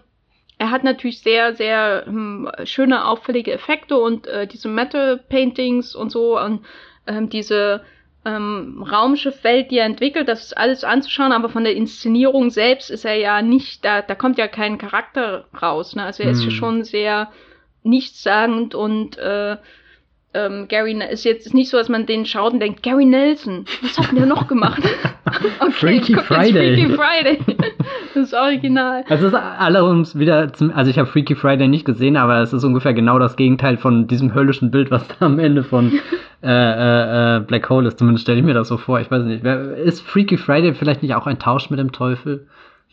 er hat natürlich sehr, sehr hm, schöne, auffällige Effekte und äh, diese Metal-Paintings und so und ähm, diese ähm, Raumschiffwelt, die er entwickelt, das ist alles anzuschauen, aber von der Inszenierung selbst ist er ja nicht, da, da kommt ja kein Charakter raus. Ne? Also er ist ja hm. schon sehr nichtssagend und äh, ähm, Gary ist jetzt nicht so, dass man den schaut und denkt, Gary Nelson, was hat denn der noch gemacht? okay, Freaky Friday. Freaky Friday. das Original. Also es ist alle uns wieder zum, also ich habe Freaky Friday nicht gesehen, aber es ist ungefähr genau das Gegenteil von diesem höllischen Bild, was da am Ende von äh, äh, äh, Black Hole ist. Zumindest stelle ich mir das so vor. Ich weiß nicht. Ist Freaky Friday vielleicht nicht auch ein Tausch mit dem Teufel?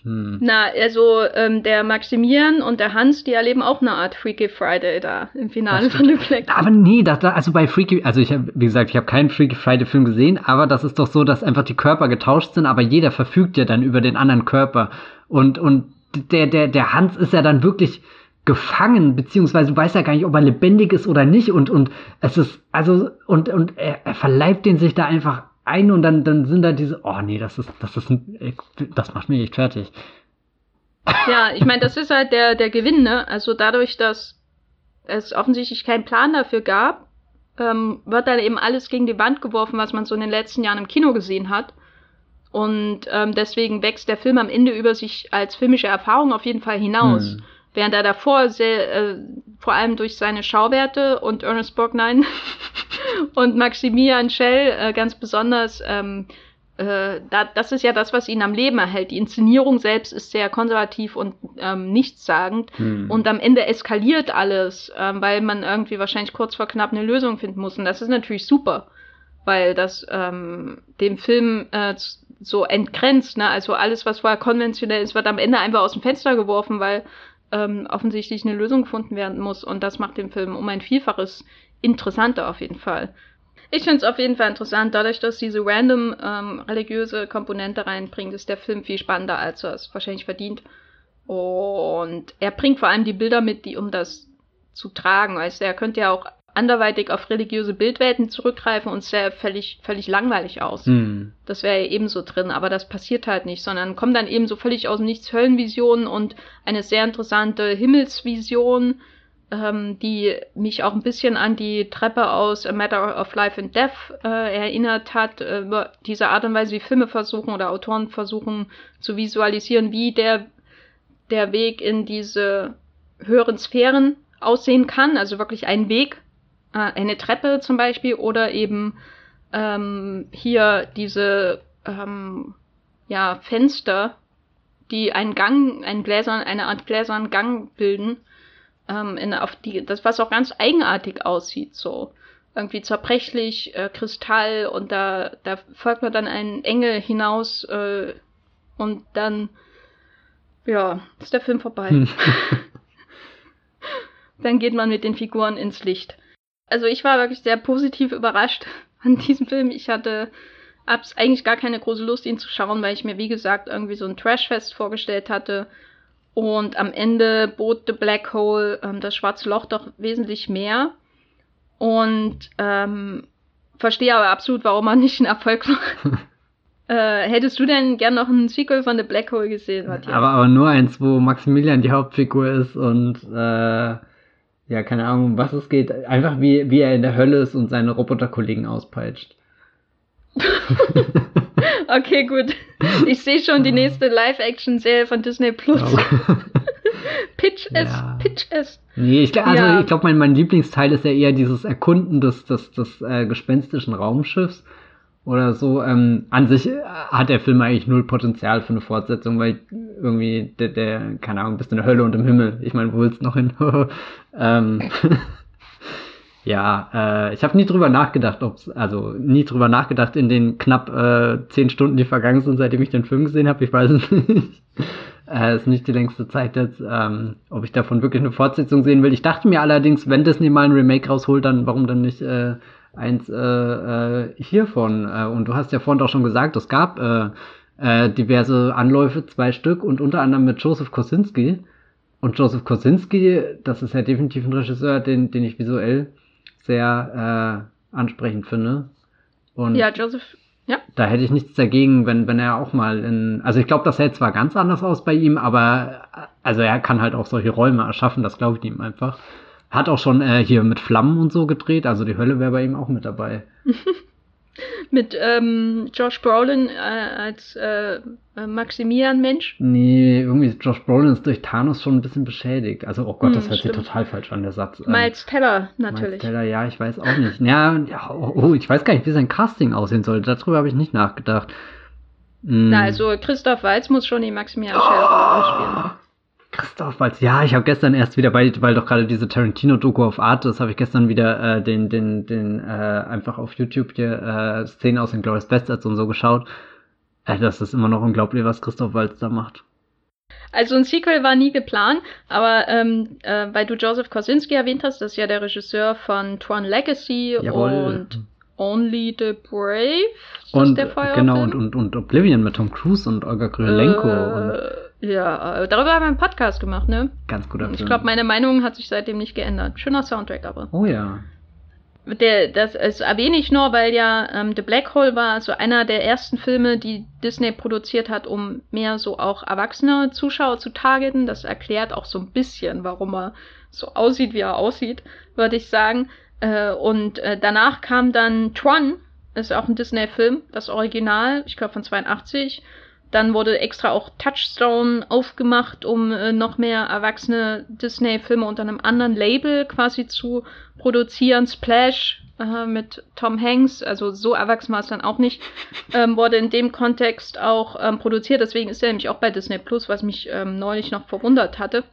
Hm. Na, also ähm, der Maximilian und der Hans, die erleben auch eine Art Freaky Friday da im Finale von The Black. Aber nee, das, also bei Freaky, also ich habe, wie gesagt, ich habe keinen Freaky Friday Film gesehen, aber das ist doch so, dass einfach die Körper getauscht sind, aber jeder verfügt ja dann über den anderen Körper und und der der der Hans ist ja dann wirklich gefangen, beziehungsweise du weißt ja gar nicht, ob er lebendig ist oder nicht und und es ist also und und er, er verleibt den sich da einfach ein und dann, dann sind da diese, oh nee, das ist, das ist, das macht mich echt fertig. Ja, ich meine, das ist halt der, der Gewinn, ne? Also dadurch, dass es offensichtlich keinen Plan dafür gab, ähm, wird dann eben alles gegen die Wand geworfen, was man so in den letzten Jahren im Kino gesehen hat. Und ähm, deswegen wächst der Film am Ende über sich als filmische Erfahrung auf jeden Fall hinaus. Hm. Während er davor sehr, äh, vor allem durch seine Schauwerte und Ernest Borgnine und Maximilian Schell äh, ganz besonders ähm, äh, da, das ist ja das, was ihn am Leben erhält. Die Inszenierung selbst ist sehr konservativ und ähm, nichtssagend. Hm. Und am Ende eskaliert alles, ähm, weil man irgendwie wahrscheinlich kurz vor knapp eine Lösung finden muss. Und das ist natürlich super, weil das ähm, dem Film äh, so entgrenzt. Ne? Also alles, was vorher konventionell ist, wird am Ende einfach aus dem Fenster geworfen, weil ähm, offensichtlich eine Lösung gefunden werden muss. Und das macht den Film um ein Vielfaches interessanter auf jeden Fall. Ich finde es auf jeden Fall interessant, dadurch, dass diese random ähm, religiöse Komponente reinbringt, ist der Film viel spannender, als er es wahrscheinlich verdient. Und er bringt vor allem die Bilder mit, die um das zu tragen. Weißt du, er könnte ja auch anderweitig auf religiöse Bildwelten zurückgreifen und es sähe völlig, völlig langweilig aus. Hm. Das wäre ja ebenso drin, aber das passiert halt nicht, sondern kommt dann eben so völlig aus dem Nichts Höllenvisionen und eine sehr interessante Himmelsvision ähm, die mich auch ein bisschen an die Treppe aus A Matter of Life and Death äh, erinnert hat, äh, über diese Art und Weise, wie Filme versuchen oder Autoren versuchen zu visualisieren, wie der, der Weg in diese höheren Sphären aussehen kann, also wirklich ein Weg, äh, eine Treppe zum Beispiel, oder eben ähm, hier diese ähm, ja, Fenster, die einen Gang, einen gläsern, eine Art gläsernen Gang bilden ähm, in, auf die, das was auch ganz eigenartig aussieht, so irgendwie zerbrechlich, äh, Kristall und da, da folgt man dann einen Engel hinaus äh, und dann, ja, ist der Film vorbei. Hm. dann geht man mit den Figuren ins Licht. Also ich war wirklich sehr positiv überrascht an diesem Film. Ich hatte hab's eigentlich gar keine große Lust, ihn zu schauen, weil ich mir, wie gesagt, irgendwie so ein Trashfest vorgestellt hatte und am Ende bot The Black Hole ähm, das schwarze Loch doch wesentlich mehr. Und ähm, verstehe aber absolut, warum er nicht ein Erfolg war. äh, hättest du denn gern noch ein Sequel von The Black Hole gesehen, Matthias? Aber, aber nur eins, wo Maximilian die Hauptfigur ist und äh, ja, keine Ahnung, um was es geht. Einfach wie, wie er in der Hölle ist und seine Roboterkollegen auspeitscht. okay, gut. Ich sehe schon die nächste Live-Action-Serie von Disney Plus. pitch es, ja. pitch es. Nee, ich, also ja. ich glaube, mein, mein Lieblingsteil ist ja eher dieses Erkunden des, des, des äh, gespenstischen Raumschiffs oder so. Ähm, an sich äh, hat der Film eigentlich null Potenzial für eine Fortsetzung, weil irgendwie der, der keine Ahnung, bist in der Hölle und im Himmel. Ich meine, wo willst du noch hin? ähm, Ja, äh, ich habe nie drüber nachgedacht, ob's, also nie drüber nachgedacht in den knapp äh, zehn Stunden, die vergangen sind, seitdem ich den Film gesehen habe. Ich weiß es nicht. äh, ist nicht die längste Zeit jetzt, ähm, ob ich davon wirklich eine Fortsetzung sehen will. Ich dachte mir allerdings, wenn Disney mal ein Remake rausholt, dann warum dann nicht äh, eins äh, äh, hiervon? Äh, und du hast ja vorhin auch schon gesagt, es gab äh, äh, diverse Anläufe, zwei Stück und unter anderem mit Joseph Kosinski. Und Joseph Kosinski, das ist ja definitiv ein Regisseur, den, den ich visuell sehr äh, ansprechend finde. Und ja, Joseph, ja. Da hätte ich nichts dagegen, wenn, wenn er auch mal in. Also ich glaube, das sähe zwar ganz anders aus bei ihm, aber also er kann halt auch solche Räume erschaffen, das glaube ich ihm einfach. Hat auch schon äh, hier mit Flammen und so gedreht, also die Hölle wäre bei ihm auch mit dabei. mit ähm, Josh Brolin äh, als äh, äh, Maximilian-Mensch? Nee, irgendwie Josh Brolin ist durch Thanos schon ein bisschen beschädigt. Also, oh Gott, hm, das hört stimmt. sich total falsch an, der Satz. Ähm, Miles Teller, natürlich. Miles Teller, ja, ich weiß auch nicht. Ja, oh, oh, ich weiß gar nicht, wie sein Casting aussehen soll. Darüber habe ich nicht nachgedacht. Hm. Na, also Christoph Waltz muss schon die Maximilian Schell spielen. Christoph Waltz, ja, ich habe gestern erst wieder, weil, weil doch gerade diese Tarantino-Doku auf Art ist, habe ich gestern wieder äh, den, den, den, äh, einfach auf YouTube hier äh, Szenen aus den Glorious Bastards und so geschaut. Äh, das ist immer noch unglaublich, was Christoph Waltz da macht. Also ein Sequel war nie geplant, aber ähm, äh, weil du Joseph Kosinski erwähnt hast, das ist ja der Regisseur von Tron Legacy Jawohl. und Only the Brave. Und, der genau, und, und, und Oblivion mit Tom Cruise und Olga Krylenko. Äh, ja, äh, darüber haben wir einen Podcast gemacht, ne? Ganz guter Film. Ich glaube, meine Meinung hat sich seitdem nicht geändert. Schöner Soundtrack aber. Oh ja. Der, das, das erwähne ich nur, weil ja ähm, The Black Hole war so einer der ersten Filme, die Disney produziert hat, um mehr so auch erwachsene Zuschauer zu targeten. Das erklärt auch so ein bisschen, warum er so aussieht, wie er aussieht, würde ich sagen. Äh, und äh, danach kam dann Tron, ist auch ein Disney-Film, das Original, ich glaube von 82. Dann wurde extra auch Touchstone aufgemacht, um äh, noch mehr erwachsene Disney-Filme unter einem anderen Label quasi zu produzieren. Splash äh, mit Tom Hanks, also so erwachsen war es dann auch nicht, ähm, wurde in dem Kontext auch ähm, produziert. Deswegen ist er nämlich auch bei Disney Plus, was mich ähm, neulich noch verwundert hatte,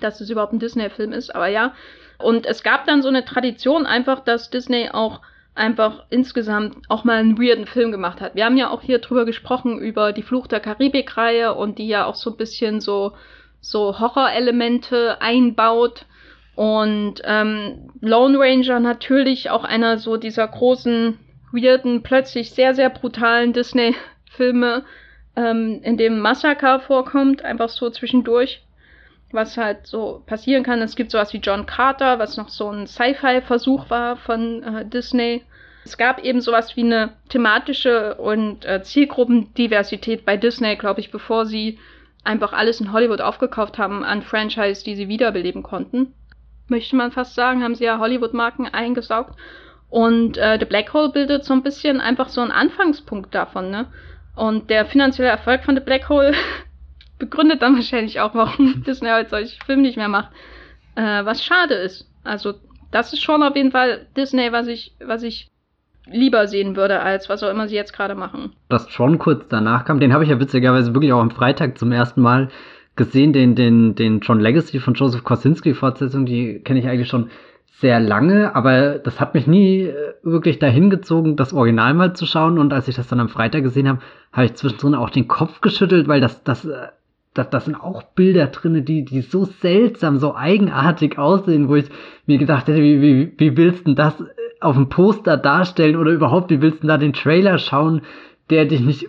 dass es überhaupt ein Disney-Film ist. Aber ja, und es gab dann so eine Tradition einfach, dass Disney auch einfach insgesamt auch mal einen weirden Film gemacht hat. Wir haben ja auch hier drüber gesprochen, über die Fluch der Karibik-Reihe und die ja auch so ein bisschen so, so Horrorelemente einbaut. Und ähm, Lone Ranger natürlich auch einer so dieser großen, weirden, plötzlich sehr, sehr brutalen Disney-Filme, ähm, in dem Massaker vorkommt, einfach so zwischendurch was halt so passieren kann. Es gibt sowas wie John Carter, was noch so ein Sci-Fi-Versuch war von äh, Disney. Es gab eben sowas wie eine thematische und äh, Zielgruppendiversität bei Disney, glaube ich, bevor sie einfach alles in Hollywood aufgekauft haben an Franchise, die sie wiederbeleben konnten. Möchte man fast sagen, haben sie ja Hollywood-Marken eingesaugt. Und äh, The Black Hole bildet so ein bisschen einfach so einen Anfangspunkt davon, ne? Und der finanzielle Erfolg von The Black Hole begründet dann wahrscheinlich auch, warum Disney halt solche Filme nicht mehr macht. Äh, was schade ist. Also, das ist schon auf jeden Fall Disney, was ich, was ich lieber sehen würde, als was auch immer sie jetzt gerade machen. Dass Tron kurz danach kam, den habe ich ja witzigerweise wirklich auch am Freitag zum ersten Mal gesehen, den, den, den Tron Legacy von Joseph Kosinski Fortsetzung, die kenne ich eigentlich schon sehr lange, aber das hat mich nie äh, wirklich dahin gezogen, das Original mal zu schauen. Und als ich das dann am Freitag gesehen habe, habe ich zwischendrin auch den Kopf geschüttelt, weil das, das äh, das, das sind auch Bilder drinne, die, die so seltsam, so eigenartig aussehen, wo ich mir gedacht hätte, wie, wie, wie willst du das auf dem Poster darstellen oder überhaupt, wie willst du da den Trailer schauen, der dich nicht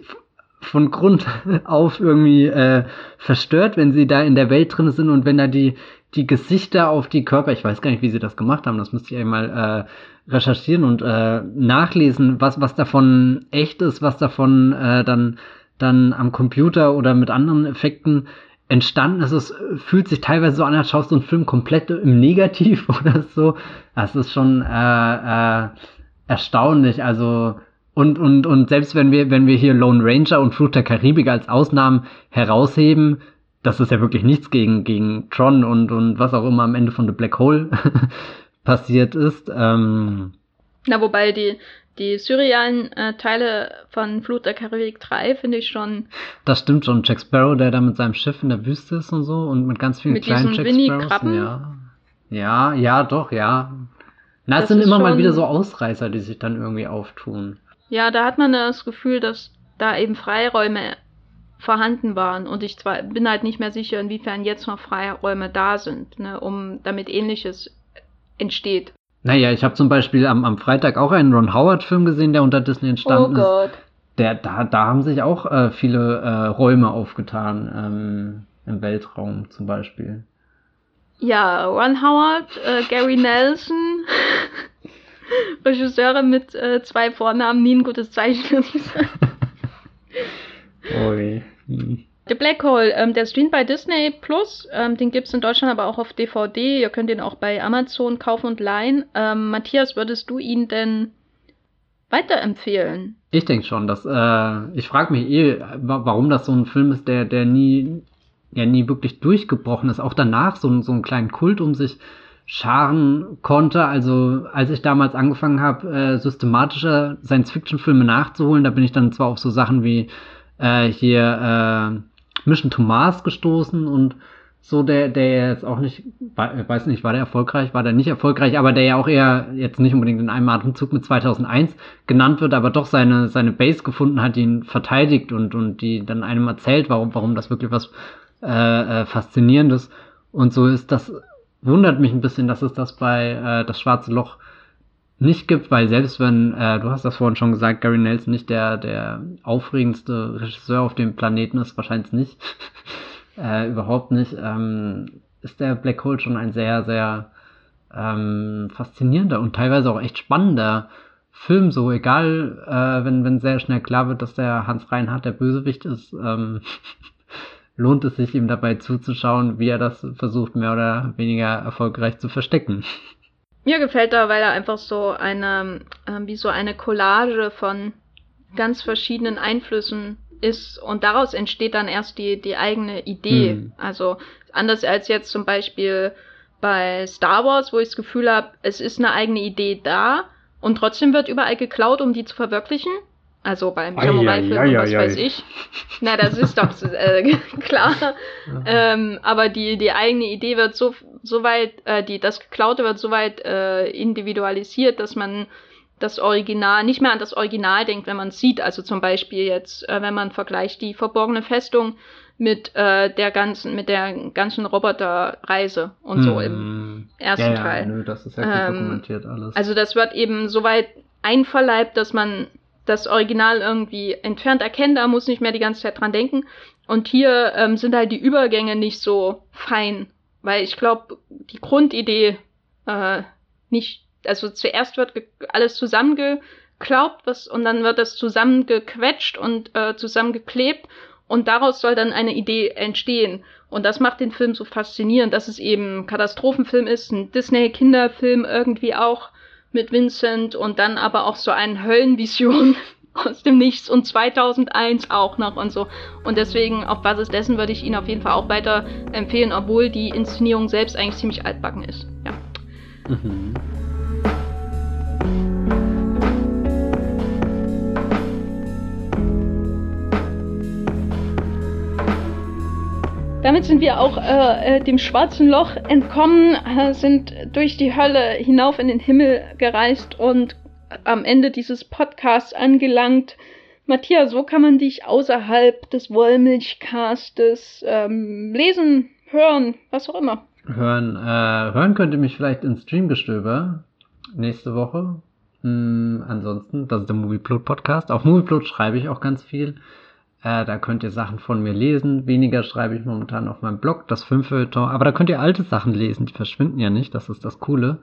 von Grund auf irgendwie äh, verstört, wenn sie da in der Welt drin sind und wenn da die, die Gesichter auf die Körper, ich weiß gar nicht, wie sie das gemacht haben, das müsste ich einmal äh, recherchieren und äh, nachlesen, was, was davon echt ist, was davon äh, dann dann am Computer oder mit anderen Effekten entstanden ist. Es fühlt sich teilweise so an, als schaust du einen Film komplett im Negativ oder so. Das ist schon äh, äh, erstaunlich. Also und, und, und selbst wenn wir, wenn wir hier Lone Ranger und Fluch der Karibik als Ausnahmen herausheben, das ist ja wirklich nichts gegen, gegen Tron und, und was auch immer am Ende von The Black Hole passiert ist. Ähm, Na, wobei die, die surrealen äh, Teile von Flut der Karibik 3 finde ich schon. Das stimmt schon. Jack Sparrow, der da mit seinem Schiff in der Wüste ist und so und mit ganz vielen mit kleinen Jack Sparrows. Ja. ja, ja, doch, ja. Na, es sind immer mal wieder so Ausreißer, die sich dann irgendwie auftun. Ja, da hat man das Gefühl, dass da eben Freiräume vorhanden waren und ich zwar bin halt nicht mehr sicher, inwiefern jetzt noch Freiräume da sind, ne, um damit ähnliches entsteht. Naja, ich habe zum Beispiel am, am Freitag auch einen Ron Howard-Film gesehen, der unter Disney entstanden oh Gott. ist. Der, da, da haben sich auch äh, viele äh, Räume aufgetan, ähm, im Weltraum zum Beispiel. Ja, Ron Howard, äh, Gary Nelson, Regisseure mit äh, zwei Vornamen, nie ein gutes Zeichen, würde ich sagen. Ui. Hm. The Black Hole, ähm, der streamt bei Disney Plus. Ähm, den gibt es in Deutschland aber auch auf DVD. Ihr könnt ihn auch bei Amazon kaufen und leihen. Ähm, Matthias, würdest du ihn denn weiterempfehlen? Ich denke schon. Dass, äh, ich frage mich eh, warum das so ein Film ist, der, der nie, ja, nie wirklich durchgebrochen ist. Auch danach so, so einen kleinen Kult um sich scharen konnte. Also als ich damals angefangen habe, äh, systematischer Science-Fiction-Filme nachzuholen, da bin ich dann zwar auf so Sachen wie äh, hier äh, Mission to Mars gestoßen und so, der, der jetzt auch nicht, weiß nicht, war der erfolgreich, war der nicht erfolgreich, aber der ja auch eher jetzt nicht unbedingt in einem Atemzug mit 2001 genannt wird, aber doch seine, seine Base gefunden hat, die ihn verteidigt und, und die dann einem erzählt, warum, warum das wirklich was äh, äh, Faszinierendes und so ist. Das wundert mich ein bisschen, dass es das bei äh, das Schwarze Loch nicht gibt, weil selbst wenn, äh, du hast das vorhin schon gesagt, Gary Nelson nicht der, der aufregendste Regisseur auf dem Planeten ist, wahrscheinlich nicht, äh, überhaupt nicht, ähm, ist der Black Hole schon ein sehr, sehr ähm, faszinierender und teilweise auch echt spannender Film, so egal, äh, wenn, wenn sehr schnell klar wird, dass der Hans Reinhardt der Bösewicht ist, ähm, lohnt es sich ihm dabei zuzuschauen, wie er das versucht, mehr oder weniger erfolgreich zu verstecken. Mir gefällt er, weil er einfach so eine, äh, wie so eine Collage von ganz verschiedenen Einflüssen ist und daraus entsteht dann erst die, die eigene Idee. Mhm. Also anders als jetzt zum Beispiel bei Star Wars, wo ich das Gefühl habe, es ist eine eigene Idee da Und trotzdem wird überall geklaut, um die zu verwirklichen. Also beim Samurai-Film, was weiß ich. Na, das ist doch äh, klar. ähm, aber die, die eigene Idee wird so, so weit, äh, die, das Geklaute wird so weit äh, individualisiert, dass man das Original, nicht mehr an das Original denkt, wenn man es sieht. Also zum Beispiel jetzt, äh, wenn man vergleicht die verborgene Festung mit äh, der ganzen, mit der ganzen Roboterreise und so im hm. ersten ja, ja, Teil. Nö, das ist ja gut ähm, dokumentiert alles. Also das wird eben so weit einverleibt, dass man das Original irgendwie entfernt erkennt, da muss nicht mehr die ganze Zeit dran denken. Und hier ähm, sind halt die Übergänge nicht so fein, weil ich glaube, die Grundidee äh, nicht, also zuerst wird alles zusammengeklaubt, was und dann wird das zusammengequetscht und äh, zusammengeklebt und daraus soll dann eine Idee entstehen. Und das macht den Film so faszinierend, dass es eben ein Katastrophenfilm ist, ein Disney-Kinderfilm irgendwie auch mit Vincent und dann aber auch so eine Höllenvision aus dem Nichts und 2001 auch noch und so. Und deswegen auf Basis dessen würde ich ihn auf jeden Fall auch weiter empfehlen, obwohl die Inszenierung selbst eigentlich ziemlich altbacken ist. Ja. Mhm. Damit sind wir auch äh, äh, dem schwarzen Loch entkommen, äh, sind durch die Hölle hinauf in den Himmel gereist und am Ende dieses Podcasts angelangt. Matthias, wo kann man dich außerhalb des Wollmilchcastes ähm, lesen, hören, was auch immer? Hören, äh, hören könnt ihr mich vielleicht in Streamgestöber nächste Woche. Hm, ansonsten, das ist der Movieplot Podcast. Auf Movieplot schreibe ich auch ganz viel. Äh, da könnt ihr Sachen von mir lesen. Weniger schreibe ich momentan auf meinem Blog, das Filmfeuilleton. Aber da könnt ihr alte Sachen lesen, die verschwinden ja nicht. Das ist das Coole.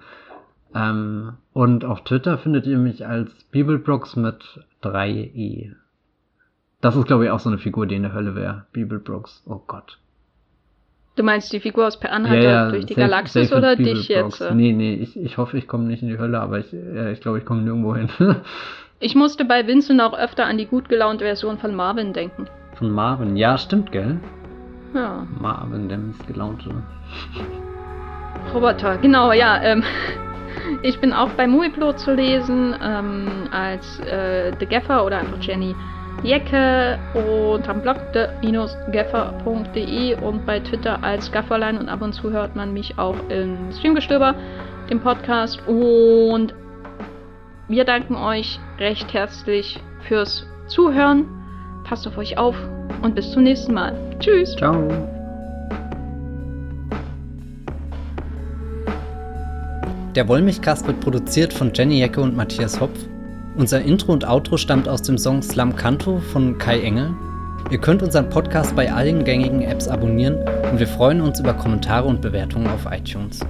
Ähm, und auf Twitter findet ihr mich als Bibelbrooks mit 3e. Das ist, glaube ich, auch so eine Figur, die in der Hölle wäre. Bibelbrooks. Oh Gott. Du meinst die Figur aus Per Anhalter ja, ja, durch die safe, Galaxis safe oder dich jetzt? Nee, nee, ich, ich hoffe, ich komme nicht in die Hölle, aber ich, äh, ich glaube, ich komme nirgendwo hin. Ich musste bei Vincent auch öfter an die gut gelaunte Version von Marvin denken. Von Marvin, ja, stimmt, gell? Ja. Marvin, der missgelaunte. Roboter, genau, ja. Ähm, ich bin auch bei Movieplot zu lesen, ähm, als äh, The Gaffer oder einfach Jenny Jecke und am Blog de-gaffer.de und bei Twitter als Gafferlein und ab und zu hört man mich auch in Streamgestöber, dem Podcast und wir danken euch recht herzlich fürs Zuhören. Passt auf euch auf und bis zum nächsten Mal. Tschüss. Ciao. Der Wollmilchcast wird produziert von Jenny Jecke und Matthias Hopf. Unser Intro und Outro stammt aus dem Song Slam Canto von Kai Engel. Ihr könnt unseren Podcast bei allen gängigen Apps abonnieren und wir freuen uns über Kommentare und Bewertungen auf iTunes.